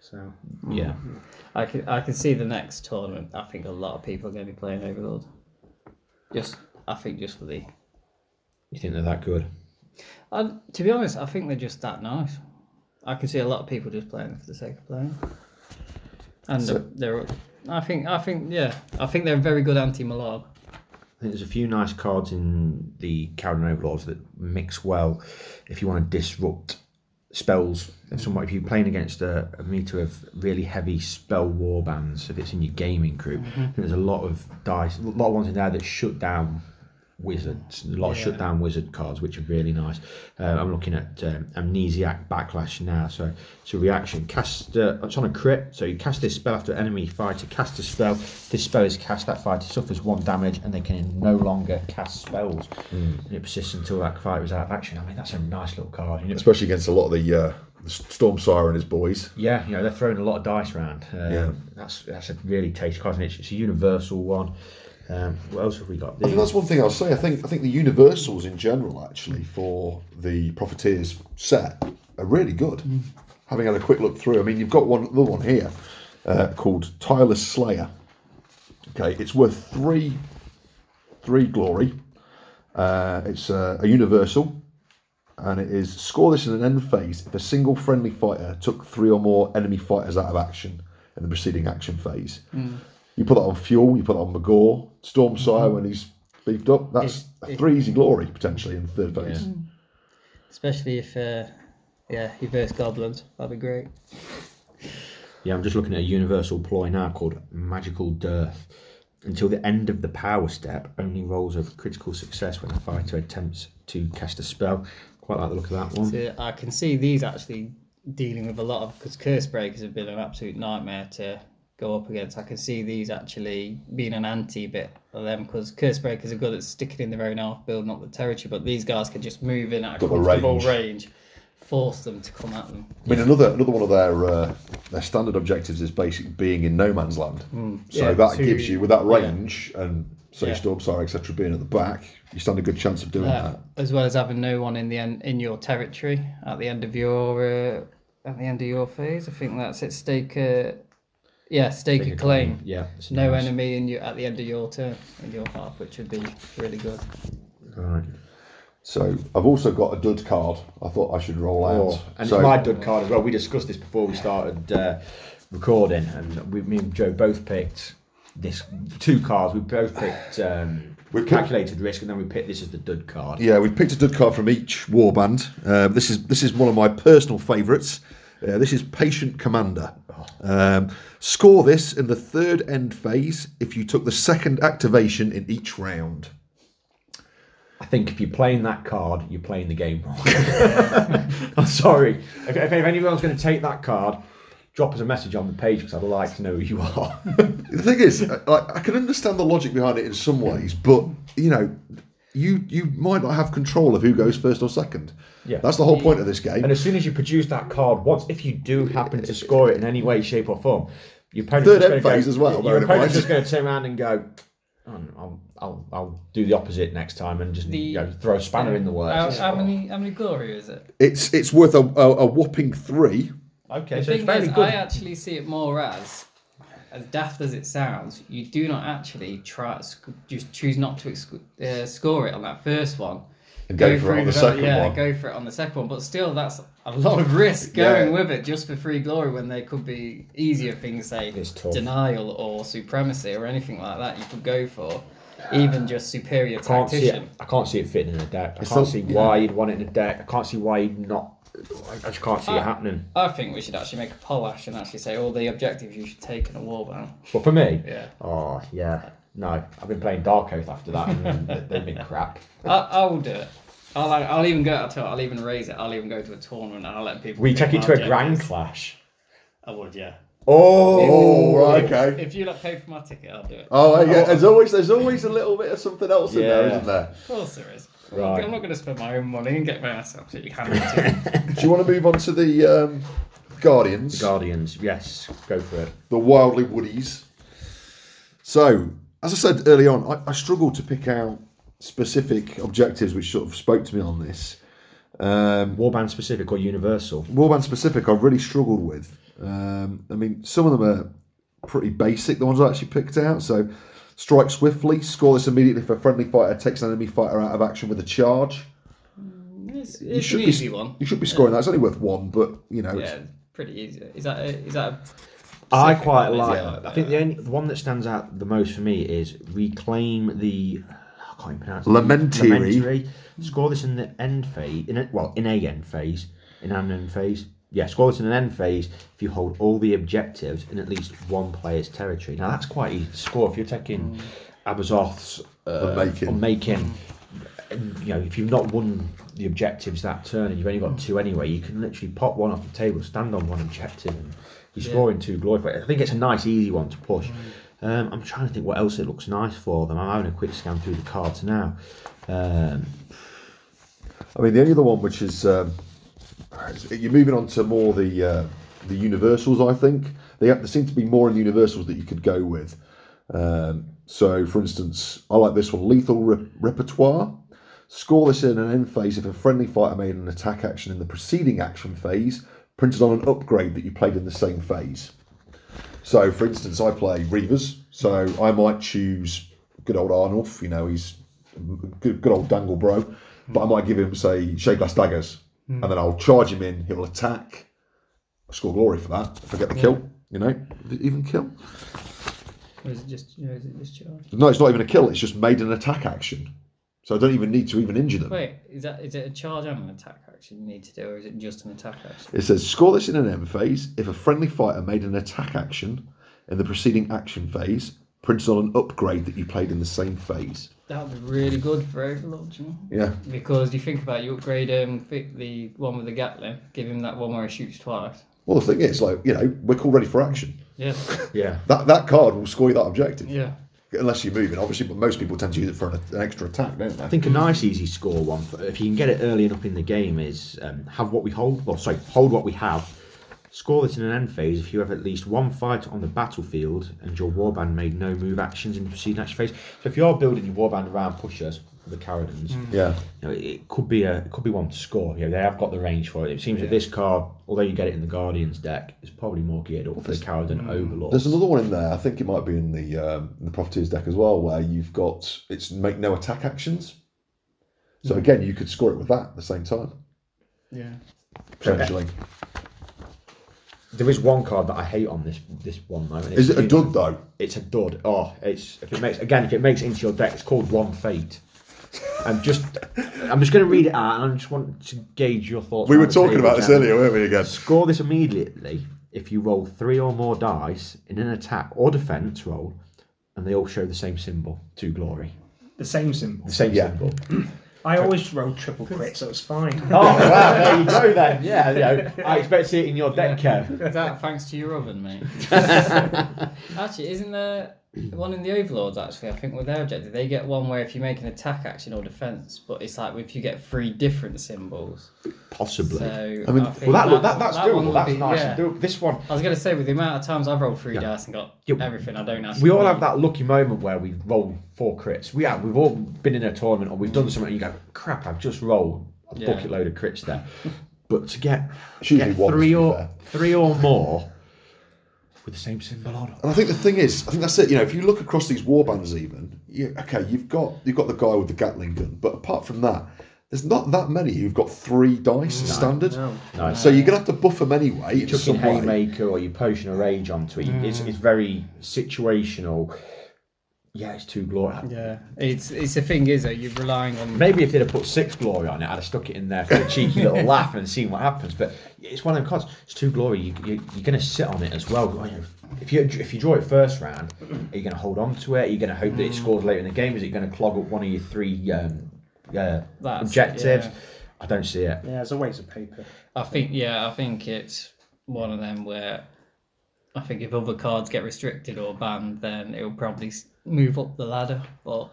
So Yeah. Mm. I can I can see the next tournament. I think a lot of people are going to be playing Overlord. Just I think just for the. You think they're that good? I, to be honest, I think they're just that nice. I can see a lot of people just playing for the sake of playing. And So- they're, I think I think yeah, I think they're a very good anti-Malab. I think there's a few nice cards in the Kharadron Overlords that mix well if you want to disrupt spells. If somebody, if you're playing against a, a meter of really heavy spell war bands, if it's in your gaming group think there's a lot of dice, a lot of ones in there that shut down wizards, a lot of Yeah. shut down wizard cards, which are really nice. Uh, I'm looking at um, Amnesiac Backlash now. So it's a reaction. Cast, uh, it's on a crit. So you cast this spell after an enemy fighter cast a spell. This spell is cast. That fighter suffers one damage, and they can no longer cast spells. And it persists until that fighter is out of action. I mean, that's a nice little card. You know, Especially against a lot of the uh, Stormsire and his boys. Yeah, you know they're throwing a lot of dice around. Um, Yeah. that's that's a really tasty card, and it's, it's a universal one. Um, what else have we got? I think that's one thing I'll say. I think I think the universals in general, actually, for the Profiteers set, are really good. Having had a quick look through, I mean, you've got one other one here uh, called Tireless Slayer. Okay, it's worth three, three glory. Uh, it's uh, a universal, and it is score this in an end phase if a single friendly fighter took three or more enemy fighters out of action in the preceding action phase. You put that on Fjul, you put that on Magore, Stormsire when he's beefed up. That's If- three easy glory potentially in the third phase. Especially if, uh, yeah, you verse goblins. That'd be great. Yeah, I'm just looking at a universal ploy now called Magical Dearth. Until the end of the power step, only rolls of critical success when a fighter attempts to cast a spell. Quite like the look of that one. So I can see these actually dealing with a lot of because Cursebreakers have been an absolute nightmare to go up against. I can see these actually being an anti bit of them because Cursebreakers are good at sticking in their own half, building up the territory, but these guys can just move in at a Got comfortable range. range. force them to come at them. I mean, another another one of their uh, their standard objectives is basically being in no man's land. So Hmm. Yeah, that to- gives you with that yeah. range and say Yeah. Stormsire etc. being at the back, you stand a good chance of doing Uh, that. as well as having no one in the end in your territory at the end of your uh, at the end of your phase. I think that's it. Stake a yeah, stake, a claim. Yeah. it's No nice. enemy in your at the end of your turn in your half, which would be really good. All right. So I've also got a dud card. I thought I should roll out. Oh, and so it's my dud card as well. We discussed this before we started uh, recording, and we, me and Joe both picked this two cards. We both picked um, We picked- calculated risk, and then we picked this as the dud card. Yeah, we picked a dud card from each warband. Um, this is this is one of my personal favourites. Uh, this is Patient Commander. Um, score this in the third end phase if you took the second activation in each round. I think if you're playing that card, you're playing the game wrong. *laughs* I'm sorry. If, if anyone's going to take that card, drop us a message on the page because I'd like to know who you are. *laughs* The thing is, like, I can understand the logic behind it in some ways, but you know, you you might not have control of who goes first or second. Yeah. that's the whole point of this game. and as soon as you produce that card once, if you do happen to score it in any way, shape, or form, your opponent's Third just end gonna phase go, as well, Your bearing in opponent's just going to turn around and go. "Oh, I'll, I'll, I'll do the opposite next time and just The- you know, throw a spanner in the How, works. how many how many glory is it? It's it's worth a, a, a whopping three. Okay, The so thing fairly is, good. I actually see it more as, as daft as it sounds, you do not actually try sc- just choose not to exc- uh, score it on that first one. And go for it on the that- second yeah, one. go for it on the second one. But still, that's a lot of risk going Yeah. with it just for free glory when there could be easier things, say denial or supremacy or anything like that. You could go for even just superior can't see it. tactician. I can't see it fitting in a deck. I It's can't not- see why you'd want it in a deck. I can't see why you'd not. I just can't see it Ah. happening. I think we should actually make a poll, Ash, and actually say all the objectives you should take in a warband. But for me, Yeah. oh yeah, no. I've been playing Darkoath after that, and they- they've been crap. *laughs* I, I'll do it. I'll, I'll even go. I'll, tell you what, I'll even raise it. I'll even go to a tournament and I'll let people. We take it to a grand objectives. clash. I would, yeah. Oh, Oh, right, okay. If you like pay for my ticket, I'll do it. Oh, yeah. There's always there's always a little bit of something else in there, Yeah. isn't there? Of course there is. Right. I'm not going to spend my own money and get my ass absolutely hammered. *laughs* Do you want to move on to the um, Guardians, Guardians, yes, go for it. the Wildly Woodies? So, as I said early on, I, I struggled to pick out specific objectives which sort of spoke to me on this. Um, Warband specific or universal? Warband specific, I really struggled with. Um, I mean, some of them are pretty basic, the ones I actually picked out. So, strike swiftly, score this immediately if a friendly fighter takes an enemy fighter out of action with a charge. it's You it's should an be easy one. You should be scoring that. It's only worth one, but you know, Yeah, it's, it's pretty easy. Is that a, is that? A I quite like. it? I think the only the one that stands out the most for me is reclaim the. I can't even pronounce it. Lamentary. Lamentary. Score this in the end phase. In a, well, in a end phase, in an end phase. Yeah, score this in an end phase if you hold all the objectives in at least one player's territory. Now that's quite easy to score if you're taking Abasoth's uh, Unmaking. Unmaking, and, you know, if you've not won the objectives that turn and you've only got two anyway, you can literally pop one off the table, stand on one objective, and you're Yeah. scoring two glory for. I think it's a nice, easy one to push. Um, I'm trying to think what else it looks nice for them. I'm having a quick scan through the cards now. Um, I mean, the only other one which is um, you're moving on to more the uh, the universals. I think they have, there seem to be more in the universals that you could go with. Um, so, for instance, I like this one: lethal re- repertoire. Score this in an end phase if a friendly fighter made an attack action in the preceding action phase, printed on an upgrade that you played in the same phase. So, for instance, I play Reavers, so I might choose good old Arnulf. You know, he's good, good old dangle bro, but I might give him say Shadeglass daggers, hmm. and then I'll charge him in. He'll attack. I score glory for that if I get the kill. You know, even kill. Or is it just, or is it just charge? No, it's not even a kill. It's just made an attack action. So I don't even need to even injure them. Wait, is that is it a charge and an attack action you need to do, or is it just an attack action? It says score this in an end phase if a friendly fighter made an attack action in the preceding action phase, printed on an upgrade that you played in the same phase. That would be really good for Overlord, you know? Yeah. Because you think about it, you upgrade um, fi- the one with the Gatling, give him that one where he shoots twice. Well, the thing is, like you know, we're called ready for action. Yeah, Yeah. That that card will score you that objective. yeah. Unless you're moving, obviously, but most people tend to use it for an, an extra attack, don't they? I think a nice easy score one, for, if you can get it early enough in the game, is um, have what we hold. Well, sorry, hold what we have. Score this in an end phase if you have at least one fighter on the battlefield and your warband made no move actions in the preceding action phase. So if you're building your warband around pushers, the Kharadrons, mm. Yeah. you know, it, it could be a it could be one to score. You know, they have got the range for it. It seems that this card, although you get it in the Guardians deck, is probably more geared up for the Kharadron mm. Overlord. There's another one in there. I think it might be in the um, the Profiteers deck as well, where you've got it's make no attack actions. So mm. again, you could score it with that at the same time, Yeah. Uh, potentially. There is one card that I hate on this this one though. and Is it a dud though? It's a dud. Oh, it's if it makes again if it makes it into your deck, it's called One Fate. And just I'm just going to read it out, and I just want to gauge your thoughts. We were talking about this earlier, weren't we? Again, Score this immediately if you roll three or more dice in an attack or defense roll, and they all show the same symbol to glory. The same symbol. The same Yeah. symbol. I always roll triple crit, so it's fine. Oh wow, there you go then. Yeah, you know, I expect to see it in your deck, Kev. That thanks to your oven, mate? *laughs* actually, isn't there one in the Overlords? Actually, I think with their objective, they get one where if you make an attack action or defense, but it's like if you get three different symbols. Possibly. So I mean, think well, that, that, that's that doable. That's be- nice. yeah. and doable. This one, I was gonna say with the amount of times I've rolled three Yeah. dice and got Yeah. everything, I don't actually. we all need- have that lucky moment where we roll four crits. We have. We've all been in a tournament or we've done something, and you go, "Crap! I've just rolled a Yeah. bucket load of crits there." But to get, It's get one, three or three or more with the same symbol on. and I think the thing is, I think that's it. You know, if you look across these warbands, even you, okay, you've got you've got the guy with the Gatling gun, but apart from that, there's not that many who've got three dice standard. No. So you're gonna have to buff them anyway. in chucking some haymaker or you potion a rage onto it. It's, mm. it's very situational. Yeah, it's too glory. Yeah, it's it's the thing is that you're relying on. Maybe if they'd have put six glory on it, I'd have stuck it in there for a cheeky little *laughs* laugh and seen what happens. But it's one of them cards. It's two glory. You, you, you're going to sit on it as well. If you if you draw it first round, are you going to hold on to it? Are you going to hope that it scores later in the game? Is it going to clog up one of your three um, uh, objectives? yeah. I don't see it. Yeah, it's a waste of paper. I think yeah, I think it's one of them where I think if other cards get restricted or banned, then it'll probably move up the ladder, but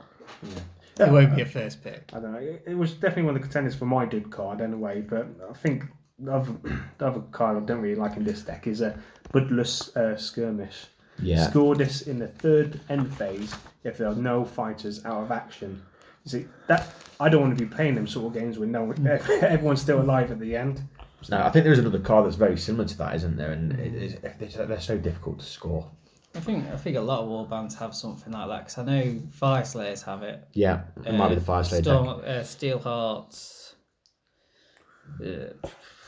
it won't be a first pick. I don't know. It, it was definitely one of the contenders for my dud card anyway, but I think the other, *clears throat* the other card I don't really like in this deck is a Bloodless uh, Skirmish. Yeah. Score this in the third end phase if there are no fighters out of action. You see, that I don't want to be playing them sort of games where no *laughs* everyone's still alive at the end. No, I think there is another card that's very similar to that, isn't there? And it is, they're, they're so difficult to score. I think I think a lot of war bands have something like that because I know Fyreslayers have it. Yeah, it might be the Fyreslayer deck. Uh, Steel Hearts. Uh,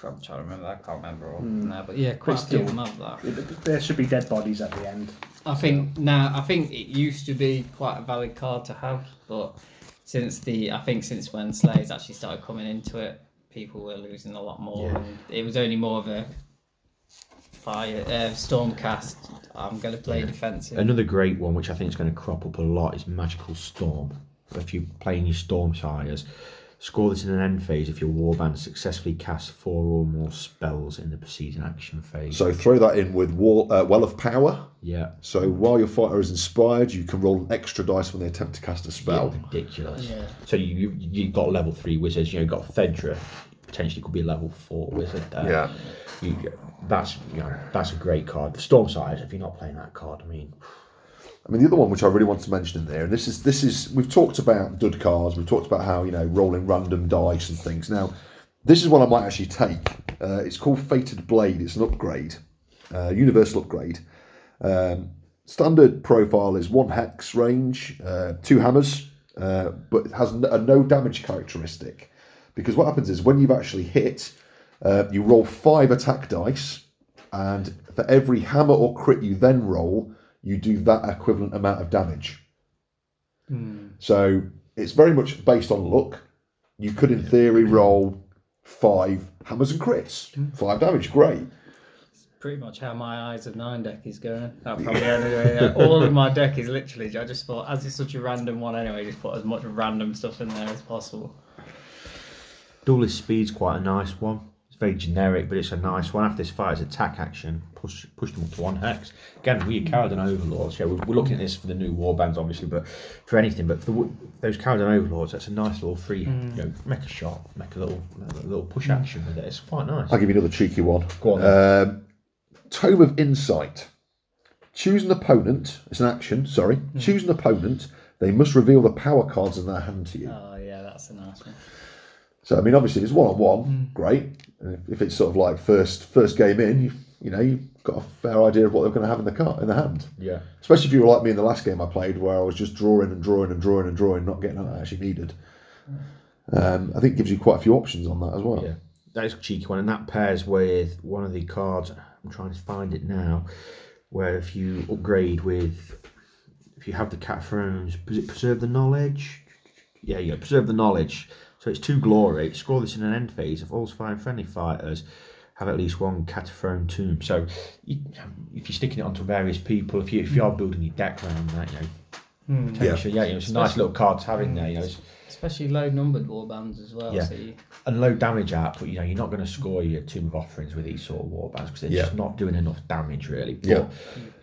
I'm trying to remember. I can't remember all now, but yeah, quite a few of them have that. There should be dead bodies at the end. I think now I think it used to be quite a valid card to have, but since the I think since when Slayers actually started coming into it, people were losing a lot more, Yeah. and it was only more of a fire uh, stormcast. I'm going to play defensive. Another great one, which I think is going to crop up a lot, is Magical Storm. If you're playing your Stormsires, score this in an end phase if your warband successfully casts four or more spells in the preceding action phase. So throw that in with wall, uh, Well of Power. yeah, So while your fighter is inspired, you can roll an extra dice when they attempt to cast a spell. ridiculous. Yeah. So you, you you got level three wizards. You know, you got Fedra. potentially could be a level four wizard. There. Yeah. you, that's you know that's a great card. The Stormsires, if you're not playing that card, I mean, I mean, the other one which I really want to mention in there, and this is this is we've talked about dud cards, we've talked about how you know rolling random dice and things. Now, this is one I might actually take. Uh, it's called Fated Blade. It's an upgrade, uh, universal upgrade. Um, standard profile is one hex range, uh, two hammers, uh, but it has a no damage characteristic. Because what happens is when you've actually hit, uh, you roll five attack dice, and for every hammer or crit you then roll, you do that equivalent amount of damage. Hmm. So it's very much based on luck. You could, in theory, roll five hammers and crits, hmm. five damage. Great. Pretty much how my Eyes of Nine deck is going. That probably anyway. Yeah. *laughs* All of my deck is literally. I just thought, as it's such a random one anyway, just put as much random stuff in there as possible. Duelist Speed's quite a nice one. It's very generic, but it's a nice one. After this fighter's attack action, push push them up to one hex. Again, we Kharadron Overlords. Yeah, we're, we're looking at this for the new warbands, obviously, but for anything, but for the, those Kharadron Overlords, that's a nice little free, you mm. know, make a shot, make a little a little push action with it. It's quite nice. I'll give you another cheeky one. Go on Um, Tome of Insight. Choose an opponent. It's an action. Sorry. Hmm. Choose an opponent. They must reveal the power cards in their hand to you. Oh yeah, that's a nice one. So I mean, obviously, if it's one on one, hmm. great. If, if it's sort of like first first game in, you you know you've got a fair idea of what they're going to have in the car in the hand. Yeah. Especially if you were like me in the last game I played, where I was just drawing and drawing and drawing and drawing, not getting what I actually needed. Um, I think it gives you quite a few options on that as well. Yeah, that is a cheeky one, and that pairs with one of the cards. I'm trying to find it now, where if you upgrade with, if you have the cat thrones, does it preserve the knowledge? Yeah, yeah, preserve the knowledge. So it's two glory. Score this in an end phase of all fine friendly fighters have at least one Cataphrone tomb. So you, if you're sticking it onto various people, if you if you are building your deck around that, you know, Hmm. potentially, yeah, you know, it's a nice little card to have in there. You know, it's, hmm. Especially low numbered warbands as well. Yeah. So you, and low damage output, you know, you're not going to score your Tome of Offerings with these sort of warbands because they're Yeah. just not doing enough damage really. But, Yeah.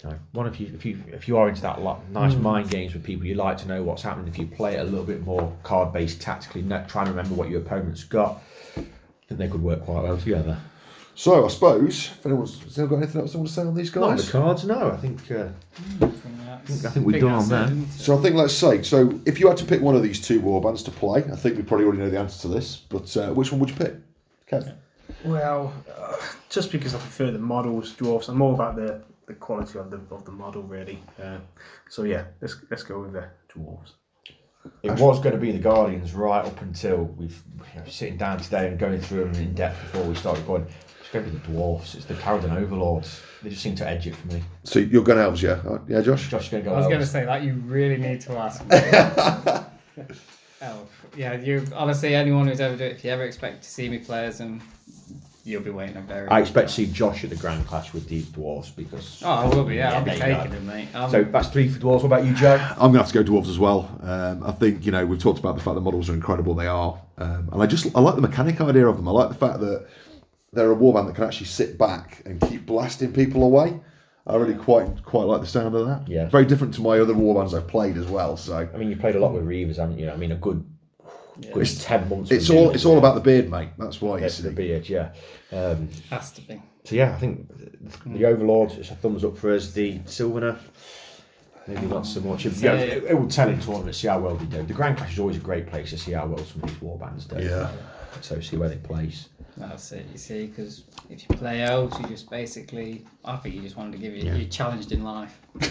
you know, one of you, if you if you are into that lot, nice hmm. mind games with people, you like to know what's happening. If you play it a little bit more card based tactically, not trying to remember what your opponent's got, then they could work quite well together. So I suppose if anyone's has anyone got anything else they want to say on these Not guys? the cards, no. I think uh, I think we've done on that. So I think let's say so if you had to pick one of these two warbands to play, I think we probably already know the answer to this. But uh, which one would you pick? Kev? Well, uh, just because I prefer the models, dwarfs, I'm more about the, the quality of the of the model really. Uh, so yeah, let's let's go with the dwarfs. it was going to be the Guardians right up until we've you know, sitting down today and going through them in depth before we started recording. It's going to be the dwarfs. It's the Kharadron Overlords. They just seem to edge it for me. So you're going elves, yeah? Yeah, Josh? Josh is going to go. I was going to elves. say that you really need to ask. me. *laughs* Elf. Yeah, you honestly anyone who's ever do it, if you ever expect to see me play as them, you'll be waiting a very. I expect to see Josh at the Grand Clash with these dwarfs because. Oh, I will be. Yeah, I'll be there you taking go. them, mate. Um, So that's three for dwarves. What about you, Joe? I'm going to have to go dwarves as well. Um, I think you know we've talked about the fact the models are incredible. They are, um, and I just I like the mechanic idea of them. I like the fact that they're a warband that can actually sit back and keep blasting people away. I really quite quite like the sound of that. Yeah. very different to my other warbands I've played as well. So I mean, you played a lot with Reavers, haven't you? I mean, a good, good ten months. it's all it's all about the beard, mate. That's why you Yes, the beard, yeah. Um, has to be. so yeah, I think the Overlord is a thumbs up for us. The Sylvaneth, maybe not so much. It, yeah, it, it will tell in tournaments, see how well they do. The Grand Clash is always a great place to see how well some of these warbands do. Yeah. So see where they place. That's it. You see, because if you play elves, you just basically. I think you just wanted to give you. Yeah. You're challenged in life. *laughs*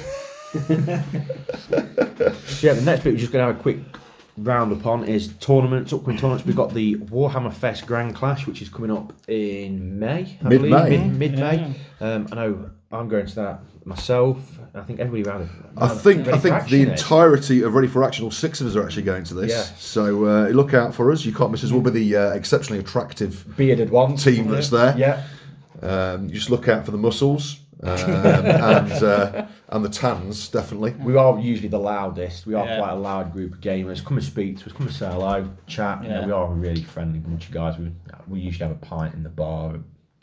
Yeah, the next bit we're just going to have a quick round upon is tournaments, upcoming tournaments. We've got the Warhammer Fest Grand Clash, which is coming up in May. I. Mid-May. Mid, mid-May. Um, I know I'm going to that myself. I think everybody around. I think I think the entirety of Ready for Action, all six of us are actually going to this. Yeah. So uh, look out for us. You can't miss us. We'll be the uh, exceptionally attractive bearded one team that's there. Yeah. Um, you just look out for the muscles um, and uh, and the tans, definitely. We are usually the loudest. We are Yeah. quite a loud group of gamers. Come and speak to us. Come and say hello, chat. You know, we are a really friendly bunch of guys. We we usually have a pint in the bar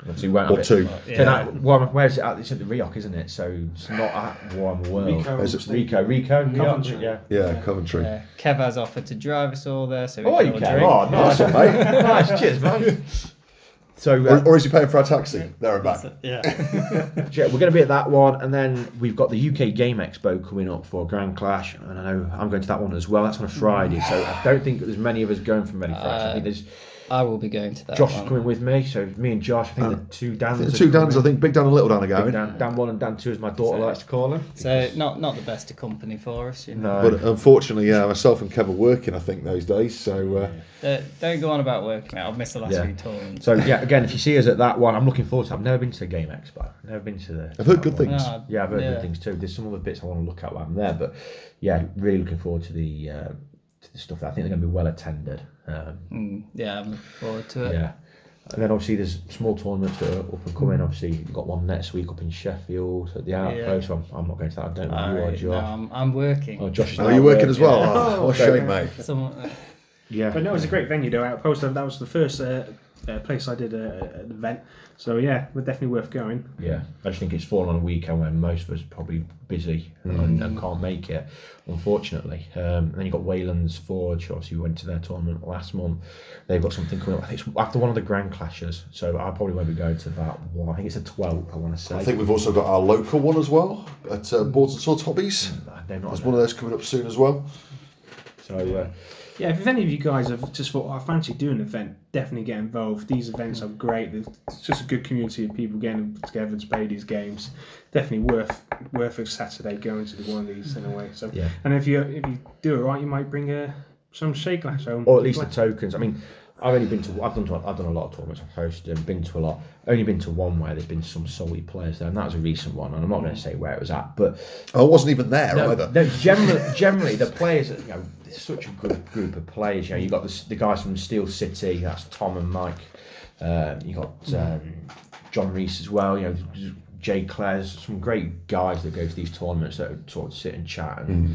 Obviously, we Or have it. two. So Yeah. now, Warhammer, where's it at? It's at the Ricoh, isn't it? So it's not at Warhammer World. Ricoh, Is it Ricoh, Ricoh, Ricoh, Coventry. yeah. Yeah, Coventry. Yeah. Kev has offered to drive us all there, so we Oh, can you all can. drink. Oh, nice, one, mate. *laughs* nice, cheers, man. *laughs* So Or, uh, or is he paying for our taxi? There and back. Yeah. yeah, *laughs* we're going to be at that one, and then we've got the UK Game Expo coming up for Grand Clash, and I know I'm going to that one as well. That's on a Friday, so I don't think there's many of us going from Ready Fresh. I Uh, think there's I will be going to that Josh is one. coming with me, so me and Josh. I think Uh, the two Dans. The two Dans, I think Big Dan and Little Dan are Big going. Dan, Dan one and Dan two, as my daughter So- likes to call them. So not not the best of company for us, you know. No, But unfortunately, yeah, myself and Kev are working, I think, those days. So uh, Don't- don't go on about working out. I've missed the last Yeah. few tournaments. So yeah, again, if you see us at that one, I'm looking forward to. it. I've never been to the Game Expo. I've never been to the. I've heard good one. things. No, Yeah, I've heard yeah. good things too. There's some other bits I want to look at while I'm there, but yeah, really looking forward to the uh, to the stuff. I think they're going to be well attended. Um, Mm, yeah, I'm looking forward to it. yeah, and then obviously there's small tournaments that are up and coming. Obviously, you've got one next week up in Sheffield at the Outpost. So I'm, I'm not going to that. I don't know you or Alright, no, Josh. I'm, I'm working. Oh, Josh is are you working as well? Yeah. *laughs* Oh, what a shame, mate. Someone, Yeah, But no, it was a great venue though. Outpost. That was the first uh, uh, place I did a, an event. So yeah, we're definitely worth going. Yeah, I just think it's fallen on a weekend when most of us are probably busy and, and can't make it, unfortunately. Um, and then you've got Wayland's Forge, obviously, we went to their tournament last month. They've got something coming up. I think it's after one of the Grand Clashes, so I probably won't be going to that one. I think it's the 12th, I want to say. I think we've also got our local one as well at uh, Boards and Swords Hobbies. They're not There's one of those coming up soon as well. So, uh, Yeah, if any of you guys have just thought, oh, I fancy doing an event, definitely get involved. These events are great. It's just a good community of people getting together to play these games. Definitely worth worth a Saturday going to one of these in a way. So, Yeah. and if you if you do it right, you might bring a some shake glass home, or at least the tokens. I mean, I've only been to I've done to, I've done a lot of tournaments. I've hosted and been to a lot. Only been to one where there's been some solid players there, and that was a recent one. And I'm not going to say where it was at, but I wasn't even there no, either. no, generally, generally the players, you know, it's such a good group of players. You know, you got the, the guys from Steel City. That's Tom and Mike. Um, you got um, John Reese as well. You know, Jay Clare's some great guys that go to these tournaments that sort of sit and chat, and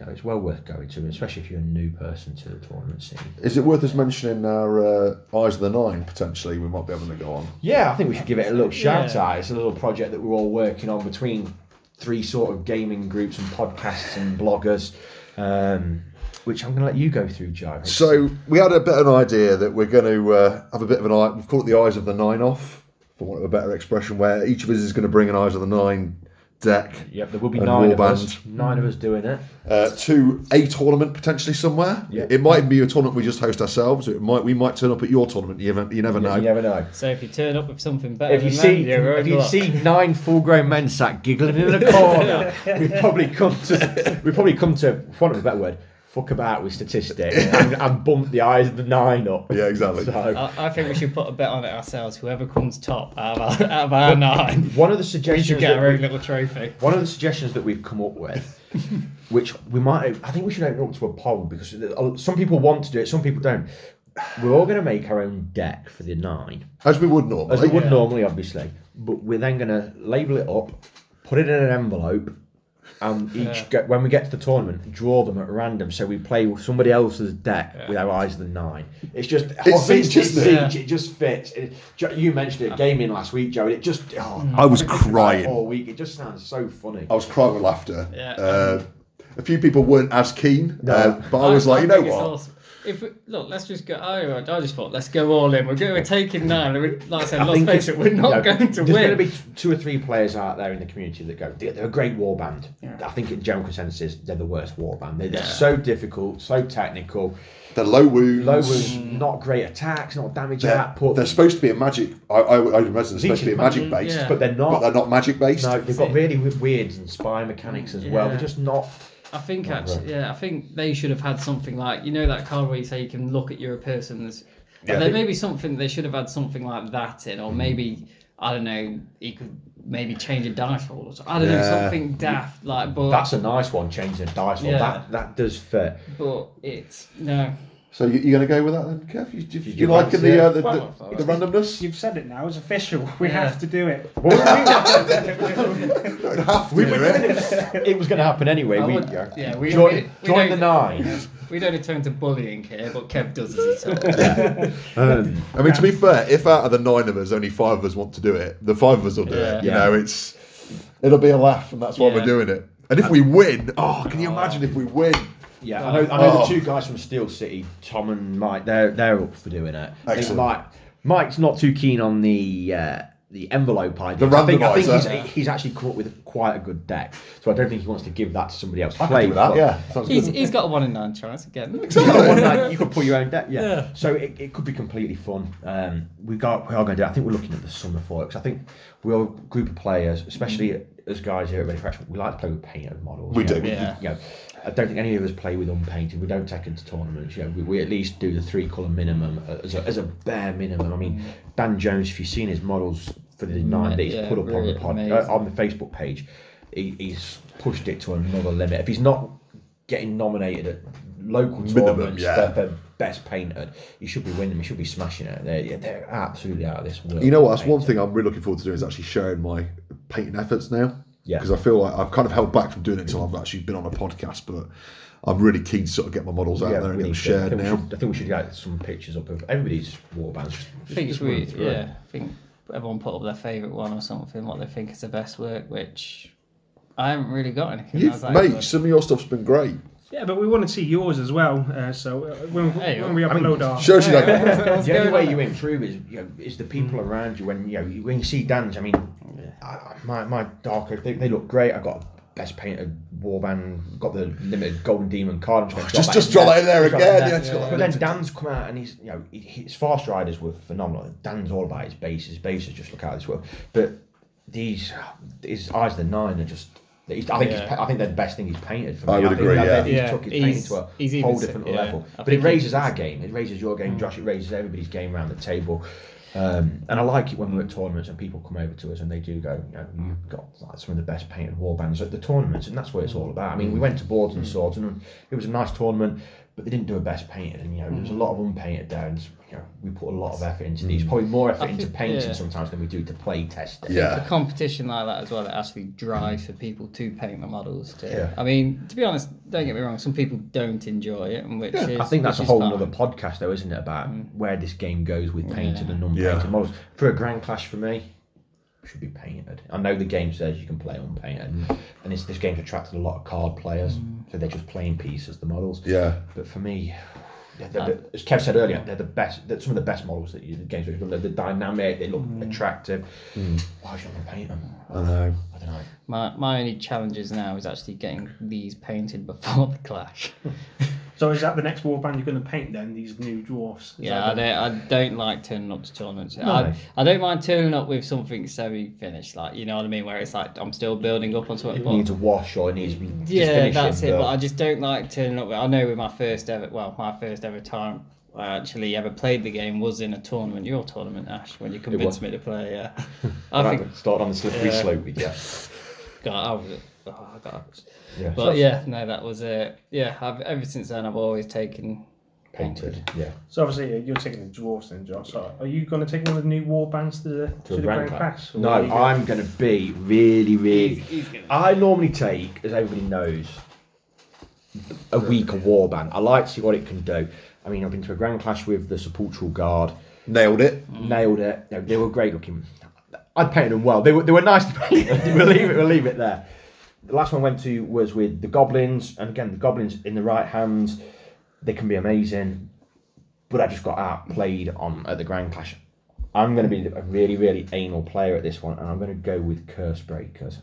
you know, it's well worth going to, especially if you're a new person to the tournament scene. Is it worth us mentioning our uh, Eyes of the Nine potentially? We might be able to go on. Yeah, I think we should give it a little shout Yeah. out. It's a little project that we're all working on between three sort of gaming groups and podcasts and bloggers, um, which I'm going to let you go through, Joe. So we had a bit of an idea that we're going to uh, have a bit of an eye. We've called it the Eyes of the Nine off, for want of a better expression, where each of us is going to bring an Eyes of the Nine deck Yep, there will be And nine of Warband. us. Nine of us doing it. uh, to a tournament potentially somewhere. Yeah. It might be a tournament we just host ourselves. It might we might turn up at your tournament. You never, you never know. You never know. so if you turn up with something better If you than see, that, you're if you luck. see nine full-grown men sat giggling in a *laughs* corner, we've probably come to, we've probably come to, for want of a better word, fuck about with statistics and, and bump the eyes of the nine up. Yeah, exactly. So, I, I think we should put a bet on it ourselves. Whoever comes top out of our, out of our nine, one of the we suggestions should get that our we- own little trophy. One of the suggestions that we've come up with, *laughs* which we might, I think we should open up to a poll because some people want to do it, some people don't. We're all going to make our own deck for the nine, As we would normally. as we would Yeah. normally, obviously. But we're then going to label it up, put it in an envelope, and each Yeah. get, when we get to the tournament, draw them at random. So we play with somebody else's deck with our eyes of the nine. It's just It's Siege, it's isn't it? Siege, It just fits. It, you mentioned it gaming last week, Joe. and It just oh, I was I've been thinking about it crying. all week. It just sounds so funny. I was crying with laughter. Yeah. Uh, a few people weren't as keen, No. uh, but I was like, you know what? awesome. If we, look, let's just go. I, I just thought, let's go all in. We're going. We're taking nine. and we- Like I said, I let's think face it's- it. We're not No, going to win. there's win. going to be two or three players out there in the community that go, they're, they're a great war band. I think in general consensus is they're the worst war band. They're, they're Yeah. so difficult, so technical, They're low wounds. low wounds, not great attacks, not damage They're, output. they're supposed to be a magic. I, I, I imagine they're supposed to be a magic Legion, based, yeah. but they're not. but they're not magic based. no, they've got really w- weird and spy mechanics as well. They're just not. I think actually, yeah, I think they should have had something like you know that card where you say you can look at your person's. Yeah. there may be something they should have had something like that in, or mm-hmm. maybe I don't know. You could maybe change a dice roll or something. I don't know Yeah. something daft like. But That's a nice one, changing the dice roll. Yeah. That that does fit. but it's no. So you, you going to go with that then, Kev? You, you, you, you liking the, uh, the, Well, the, the randomness? You've said it now. It's official. We Yeah. have to do it. *laughs* You don't have to do it. *laughs* it was going to happen anyway. I We, would- yeah. yeah, we- join, we- we join the don't- nine. *laughs* We don't turn to bullying here, but Kev does as he talks. Um, I mean, to be fair, if out of the nine of us, only five of us want to do it, the five of us will do Yeah. it. You Yeah. know, it's it'll be a laugh, and that's why Yeah. we're doing it. And if we win, oh, can you imagine if we win? Yeah, I know. I know Oh. the two guys from Steel City, Tom and Mike. They're they're up for doing it. I think Excellent. Mike, Mike's not too keen on the uh, the envelope idea. The I think, I think randomiser. he's, he's actually come up with quite a good deck, so I don't think he wants to give that to somebody else. to I play can do that. but- Yeah, sounds He's, good. he's got a one in nine chance again. You got one night, you could put your own deck, yeah. Yeah. So it, it could be completely fun. Um, we got we are going to do. I think we're looking at the summer for it because I think we're a group of players, especially as guys here at Ready Fresh. We like to play with painted models. We you know, do. Yeah. you know, I don't think any of us play with unpainted. We don't take into tournaments. You know, we, we at least do the three colour minimum as a, as a bare minimum. I mean, Dan Jones, if you've seen his models for the nine that he's yeah, put up on the pod, uh, on the Facebook page, he, he's pushed it to another limit. If he's not getting nominated at local Minimum, tournaments yeah. for, for best painted, he should be winning. He should be smashing it. They're, they're absolutely out of this world. You know what? That's one thing I'm really looking forward to doing is actually sharing my painting efforts now. Yeah. Because I feel like I've kind of held back from doing it until I've actually been on a podcast, but I'm really keen to sort of get my models out Yeah, there and get them need to. I shared now. should, I think we should get some pictures up of everybody's warbands. Just, I think just we, run it. yeah, I think everyone put up their favourite one or something, what they think is the best work, which I haven't really got anything. You've, that's mate, good. some of your stuff's been great. Yeah, but we want to see yours as well. Uh, so uh, when, Hey, when we I mean, upload our Shows you that. *laughs* *laughs* The only way you win through is you know is the people around you when you know when you see Dan's. I mean, I, my my Darkoath, they, they look great. I got best painted warband, got the limited golden demon card. I'm just, gonna Just, drop just that in draw that in there again. in Yeah, there. just But then. Dan's come out and he's you know he- his fast riders were phenomenal. Dan's all about his bases. His bases just look out of this world. But these his eyes the nine are just. He's- I think Yeah. pa- I think they're the best thing he's painted for me. I would think agree, that- yeah. that He's Yeah, took his he's- painting to a he's whole different said- yeah. level. I But it raises our game. It raises your game, hmm. Josh. It raises everybody's game around the table. Um, and I like it when we're at tournaments and people come over to us and they do go, you know, you've got like some of the best painted warbands at the tournaments, and that's what it's all about. I mean, we hmm. went to Boards and hmm. Swords, and it was a nice tournament, but they didn't do a best painted, and you know, there was a lot of unpainted there, and you know, we put a lot of effort into these, mm. probably more effort I into painting yeah. sometimes than we do to play testing. Yeah. a competition like that as well that actually drives for people to paint the models. To, Yeah. I mean, to be honest, don't get me wrong. Some people don't enjoy it, and which is I think that's a whole other podcast, though, isn't it? About mm. where this game goes with painted Yeah. and unpainted Yeah. models. For a Grand Clash, for me, should be painted. I know the game says you can play unpainted, mm. and it's, this game's attracted a lot of card players, so they're just playing pieces, the models. Yeah. But for me, they're, they're, as Kev said earlier, they're the best. They're some of the best models that you, the games. They're, they're dynamic. They look mm. attractive. Mm. Why should I paint them? I know. I don't know. My my only challenges now is actually getting these painted before the clash. *laughs* So is that the next warband you're going to paint then? These new dwarfs? Is yeah, I don't, I don't like turning up to tournaments. I, I don't mind turning up with something semi-finished, like you know what I mean, where it's like I'm still building up on something. It but- needs a wash or it needs to be just yeah, that's it. but- But I just don't like turning up. I know with my first ever, well, my first ever time I actually ever played the game was in a tournament, your tournament, Ash, when you convinced me to play. Yeah, *laughs* I Right, think. start on the slippery Yeah. slope Yeah. *laughs* God, I was. Oh, God. Yeah. But yeah, no, that was it. Yeah, I've, ever since then I've always taken painted. Yeah. So obviously you're taking the dwarfs then, Josh. So are you going to take one of the new warbands to the to, To the Grand Grand Clash. Clash? No, gonna- I'm going to be really, really. He's- he's gonna- I normally take, as everybody knows, a week of warband. I like to see what it can do. I mean, I've been to a Grand Clash with the Sepulchral Guard, Nailed it. Mm. nailed it. No, they were great looking. I painted them well. They were, they were nice to *laughs* paint. we'll leave it. We'll leave it there. The last one I went to was with the Goblins, and again, the Goblins in the right hands, they can be amazing. But I just got outplayed on at the Grand Clash. I'm going to be a really, really anal player at this one, and I'm going to go with Cursebreakers.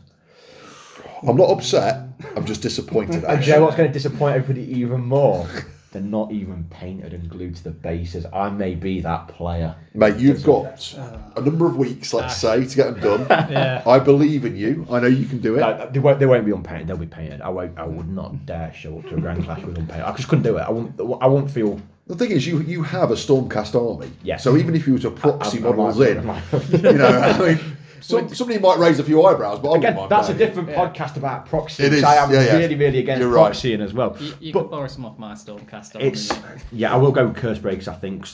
I'm not upset. I'm just disappointed. And Actually. do you know what's going to disappoint everybody even more? They're not even painted and glued to the bases. I may be that player. Mate, you've got a number of weeks, let's ah. say, to get them done. *laughs* Yeah. I believe in you. I know you can do it. No, they won't. They won't be unpainted. They'll be painted. I won't. I would not dare show up to a Grand Clash with unpainted. I just couldn't do it. I won't. I won't feel. The thing is, you you have a Stormcast army. Yes. So even if you were to proxy I'm- I'm models like- in, I'm like- you know, I mean, some, somebody might raise a few eyebrows, but I Again, mind that's a playing it. different podcast about proxy. It which I am yeah, yeah. really, really against You're right. proxying as well. You, you But- could borrow some off my Stormcast. It's yeah, I will go with curse breaks. I think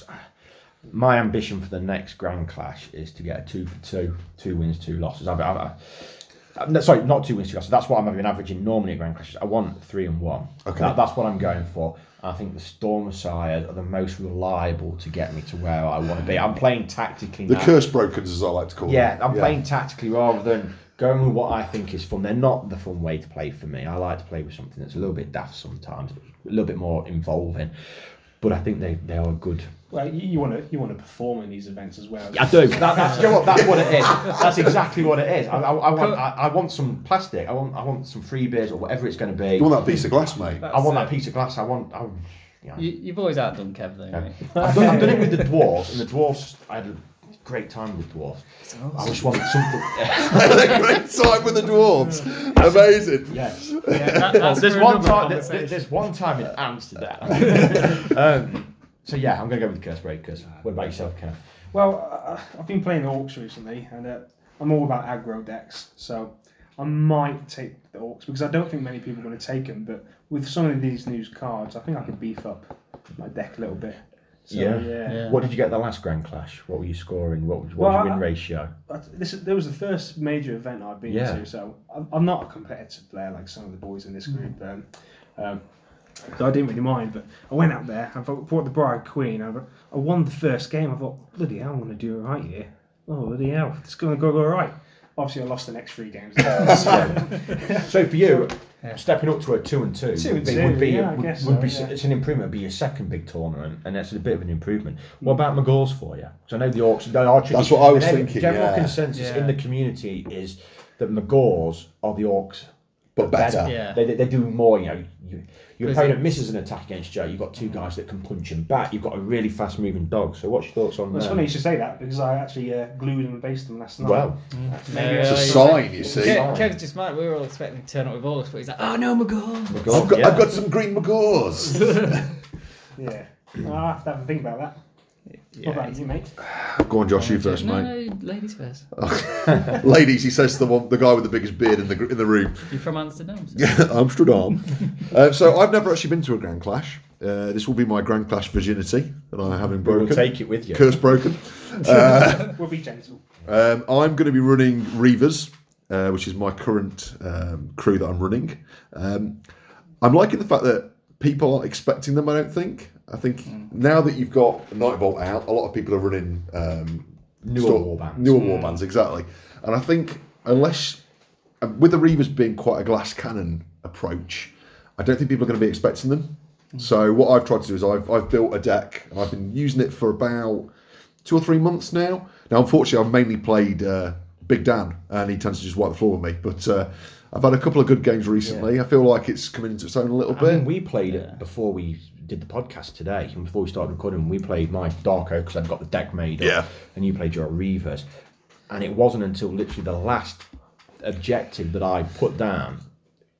my ambition for the next Grand Clash is to get a two for two, two wins, two losses. I've, I've, uh, no, sorry, not two wins, two losses. That's what I'm been averaging normally at Grand Clashes. I want three and one. Okay. That- that's what I'm going for. I think the Storm Messiahs are the most reliable to get me to where I want to be. I'm playing tactically The now. curse brokens, as I like to call them. Yeah. I'm playing tactically rather than going with what I think is fun. They're not the fun way to play for me. I like to play with something that's a little bit daft sometimes, a little bit more involving. But I think they, they are good. Well, you, you want to you want to perform in these events as well. I do. That, that's, you know what, that's what it is. That's exactly what it is. I, I, I want I, I want some plastic. I want I want some free beers or whatever it's going to be. You want that piece of glass, mate? I want that piece of glass. I want. I, you know, You, you've always outdone Kev, though, mate. I've, done, I've done it with the *laughs* dwarves, and the dwarves. I had a great time with dwarves. I just wanted something. I had a great time with the dwarves. *laughs* Amazing. yes. Yeah, that, there's one time. There's, conversation. there's one time in Amsterdam. *laughs* um, so yeah, I'm gonna go with Cursebreakers. What about yourself, Kev? Well, uh, I've been playing the orcs recently, and uh, I'm all about aggro decks, so I might take the orcs because I don't think many people are going to take them. But with some of these new cards, I think I could beef up my deck a little bit. So, Yeah. yeah. Yeah. What did you get the last Grand Clash? What were you scoring? What was, what Well, was your win I- ratio? But This there was the first major event I've been Yeah. to, so I'm, I'm not a competitive player like some of the boys in this Mm. group. Um, um, so I didn't really mind, but I went out there. I thought- brought the Briar Queen. I, I won the first game. I thought, bloody hell, I'm going to do all right here. Oh, bloody hell, it's going to go all right. Obviously, I lost the next three games. *laughs* *laughs* so, So for you, Yeah. stepping up to a two and two, Two and would be, two, would be, yeah, would, guess would so, be yeah. it's an improvement. It'd be your second big tournament, and that's a bit of an improvement. Mm. What about Magore's for you? Because I know the Orcs they are tricky. That's what I was thinking, General yeah. consensus in the community is that Magore's are the Orcs. But better. Yeah. They, they, they do more, you know. You, your opponent it's- misses an attack against Joe. You've got two guys that can punch him back. You've got a really fast moving dog. So, what's your thoughts on that? it's funny you should say that because I actually uh, glued and based them last night. Well, Maybe Yeah, It's a yeah, sign, you see. Kev, Kev's just mad. We were all expecting to turn up with all this, but he's like, oh no, Magore. Magore, I've got, yeah. I've got some green macaws. *laughs* yeah, I'll have to have a think about that. What about you, mate? Go on, Josh, you first, no, mate. no, ladies first. *laughs* Ladies, he says to the one, the guy with the biggest beard in the in the room. You're from Amsterdam. so- *laughs* Amsterdam. uh, so I've never actually been to a Grand Clash. Uh, this will be my Grand Clash virginity that I haven't we'll broken. take it with you. Curse broken. *laughs* We'll be gentle. Um, I'm going to be running Reavers, uh, which is my current um, crew that I'm running. Um, I'm liking the fact that people aren't expecting them. I don't think. I think now that you've got Nightvault out, a lot of people are running um, Newer store- warbands. Newer warbands, exactly. And I think unless uh, with the Reavers being quite a glass cannon approach, I don't think people are going to be expecting them. So what I've tried to do is I've, I've built a deck and I've been using it for about two or three months now. Now, unfortunately, I've mainly played uh, Big Dan, and he tends to just wipe the floor with me. But uh, I've had a couple of good games recently. I feel like it's coming into its own a little I bit. mean, we played it before we did the podcast today, and before we started recording, we played my Darko because I've got the deck made up, Yeah. and you played your Reavers. And it wasn't until literally the last objective that I put down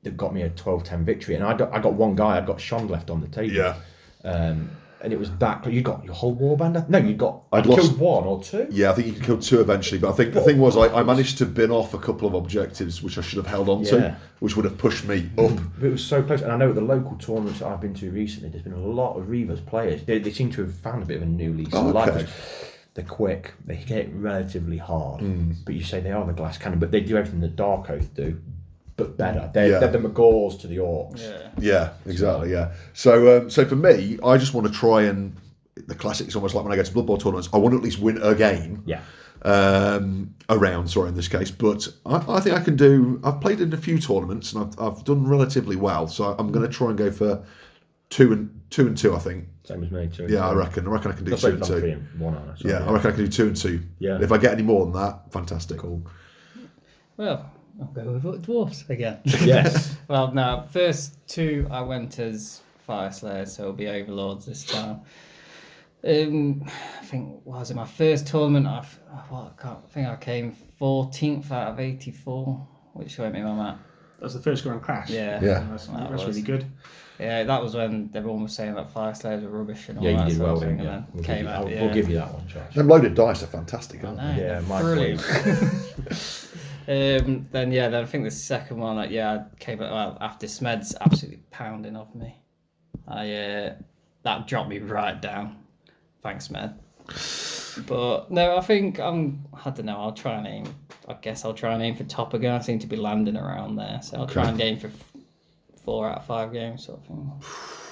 that got me a 12 10 victory. And I got, I got one guy, I've got Sean left on the table. yeah, Um, and it was that. You got your whole warband? No, you got. I'd I lost- killed one or two. yeah. I think you can kill two eventually, but I think the thing was I, I managed to bin off a couple of objectives which I should have held on to, Yeah. which would have pushed me up. It was so close, and I know at the local tournaments that I've been to recently, there's been a lot of Reavers players. They, they seem to have found a bit of a new lease Oh, of life. okay. They're quick, they hit relatively hard, Hmm. but you say they are the glass cannon, but they do everything the Darkoath do, but better. They're, Yeah. they're the Magores to the Orcs. Yeah. Yeah, exactly. Yeah. So, um, so for me, I just want to try and the classics almost like when I go to Blood Bowl tournaments. I want to at least win a game. Yeah. um, around, sorry, in this case. But I, I think I can do. I've played in a few tournaments and I've, I've done relatively well. So I'm going to try and go for two and two and two. I think. Same as me too. Yeah, I reckon. I reckon I can do That's two like and two. and one, aren't Yeah, I reckon I can do two and two. Yeah. If I get any more than that, fantastic. Cool. Well, I'll go with dwarfs again. *laughs* Yes. well, no, first two I went as Fyreslayers, so it'll be Overlords this time. Um, I think was it my first tournament? I what I can't I think I came fourteenth out of eighty four, which won't be my map. That was the first Grand Clash. Yeah, Yeah. That's, That that's was. really good. Yeah, that was when everyone was saying that Fyreslayers were rubbish and all Yeah, you that did sort well of thing. Yeah. and We'll, give came you, out. Yeah. we'll give you that one, Josh. Them loaded dice are fantastic, aren't they? Yeah, they're brilliant. *laughs* um, then yeah, then I think the second one, like yeah, came well, after Smed's absolutely pounding off me. I uh, that dropped me right down. Thanks, Smed. But no, I think I'm. I don't know. I'll try and aim. I guess I'll try and aim for top again. I seem to be landing around there, so I'll try and aim for f- four out of five games, sort of thing.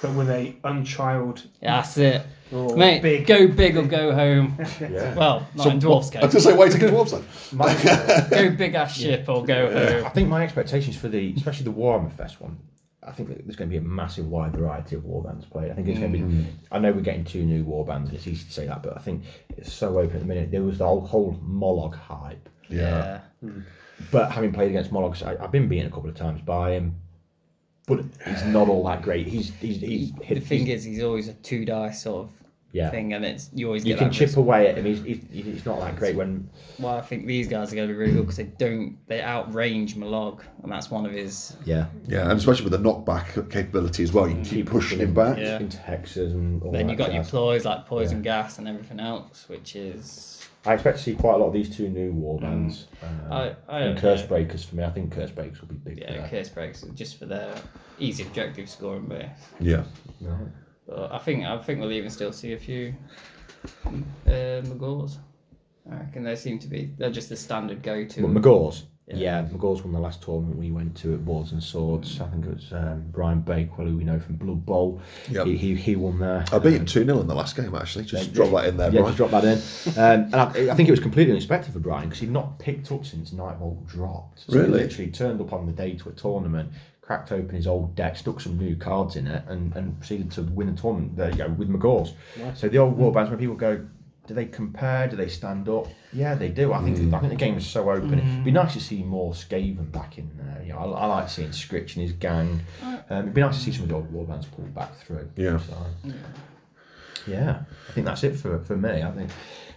But with a untrialed Yeah, that's it, or mate. big Go big or go home. *laughs* Yeah. Well, not in dwarfs I was going to say, wait to get dwarves then. My, Go big ass ship or go I home. I think my expectations for the, especially the Warhammer Fest one, I think that there's going to be a massive wide variety of warbands played. I think it's going to be. Mm. I know we're getting two new warbands, and it's easy to say that, but I think it's so open at the minute. There was the whole, whole Mollog hype, Yeah. Hmm. but having played against Mollogs, I, I've been beaten a couple of times by him, but he's not all that great. He's he's, he's The thing is, he's always a two dice sort of yeah. thing, and it's you always You can that chip risk. away at him. He's, he's, he's not that great when Well, I think these guys are going to be really good because they don't they outrange Mollog, and that's one of his. yeah Yeah, and especially with the knockback capability as well, you can keep pushing him back. Yeah. into hexes and all Then that you got your jazz. ploys like poison gas and everything else, which is I expect to see quite a lot of these two new warbands. Um, I I and curse know. breakers for me. I think Cursebreakers will be big. yeah, for curse breaks just for their easy objective scoring base. Yeah. that. But I think I think we'll even still see a few uh, Magores. I reckon they seem to be they're just the standard go to. But Magore's. Yeah. Yeah, Magore's won the last tournament we went to at Boards and Swords. I think it was um, Brian Bakewell, who we know from Blood Bowl. Yep. He, he, he won there. I beat him 2 0 in the last game, actually. Just Yeah, drop that in there, Yeah, Brian. just drop that in. Um, and I, I think it was completely unexpected for Brian because he'd not picked up since Nightvault dropped. So Really? He literally turned up on the day to a tournament, cracked open his old deck, stuck some new cards in it, and, and proceeded to win the tournament. There you go, with Magore's. So the old warbands, when people go, do they compare? Do they stand up? Yeah, they do. I think Mm. I think the game is so open. It'd be nice to see more Skaven back in there. You know, I, I like seeing Skritch and his gang. Um, it'd be nice to see some of the old warbands pulled back through. Yeah. So, yeah, I think that's it for, for me. I think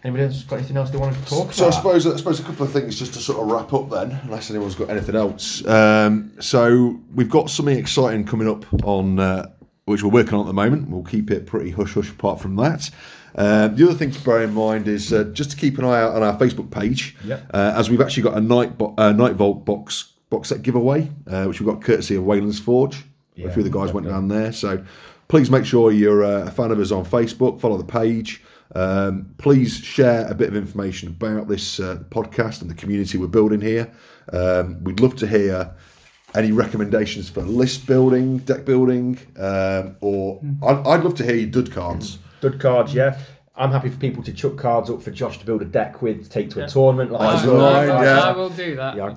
anybody else got anything else they want to talk So I about? suppose I suppose a couple of things just to sort of wrap up then, unless anyone's got anything else. Um, so we've got something exciting coming up on uh, which we're working on at the moment. We'll keep it pretty hush hush. Apart from that, um, the other thing to bear in mind is uh, just to keep an eye out on our Facebook page, Yep. uh, as we've actually got a night bo- uh, Nightvault box box set giveaway, uh, which we've got courtesy of Wayland's Forge. a few of the guys went down there, so please make sure you're uh, a fan of us on Facebook. Follow the page. Um, please share a bit of information about this uh, podcast and the community we're building here. Um, we'd love to hear any recommendations for list building, deck building, um, or I'd, I'd love to hear your dud cards. Dud cards, yeah. I'm happy for people to chuck cards up for Josh to build a deck with, to take to a Yeah. tournament. Like I, of that. the I- yeah. I will do that. Yeah.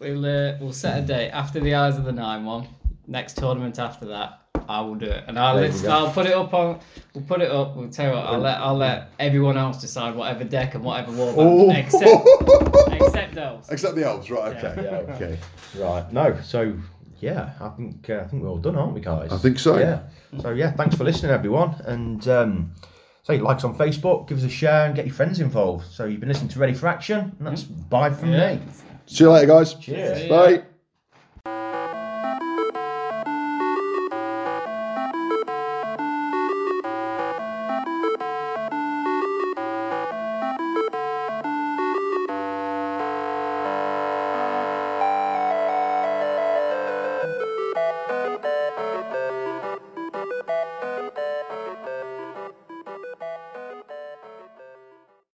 We'll uh, we'll set a date after the Eyes of the Nine one. Next tournament after that, I will do it, and I'll There you list, go. I'll put it up on. We'll put it up. We'll tell you what. I'll let I'll let everyone else decide whatever deck and whatever warband, Oh. except *laughs* except those. Except the elves, right? Okay. Yeah. Okay. Right. No. So yeah, I think uh, I think we're all done, aren't we, guys? I think so. Yeah. So yeah, thanks for listening, everyone, and um, say like us on Facebook, give us a share, and get your friends involved. So you've been listening to Ready for Action, and that's bye from Yeah. me. See you later, guys. Cheers. See ya. Bye.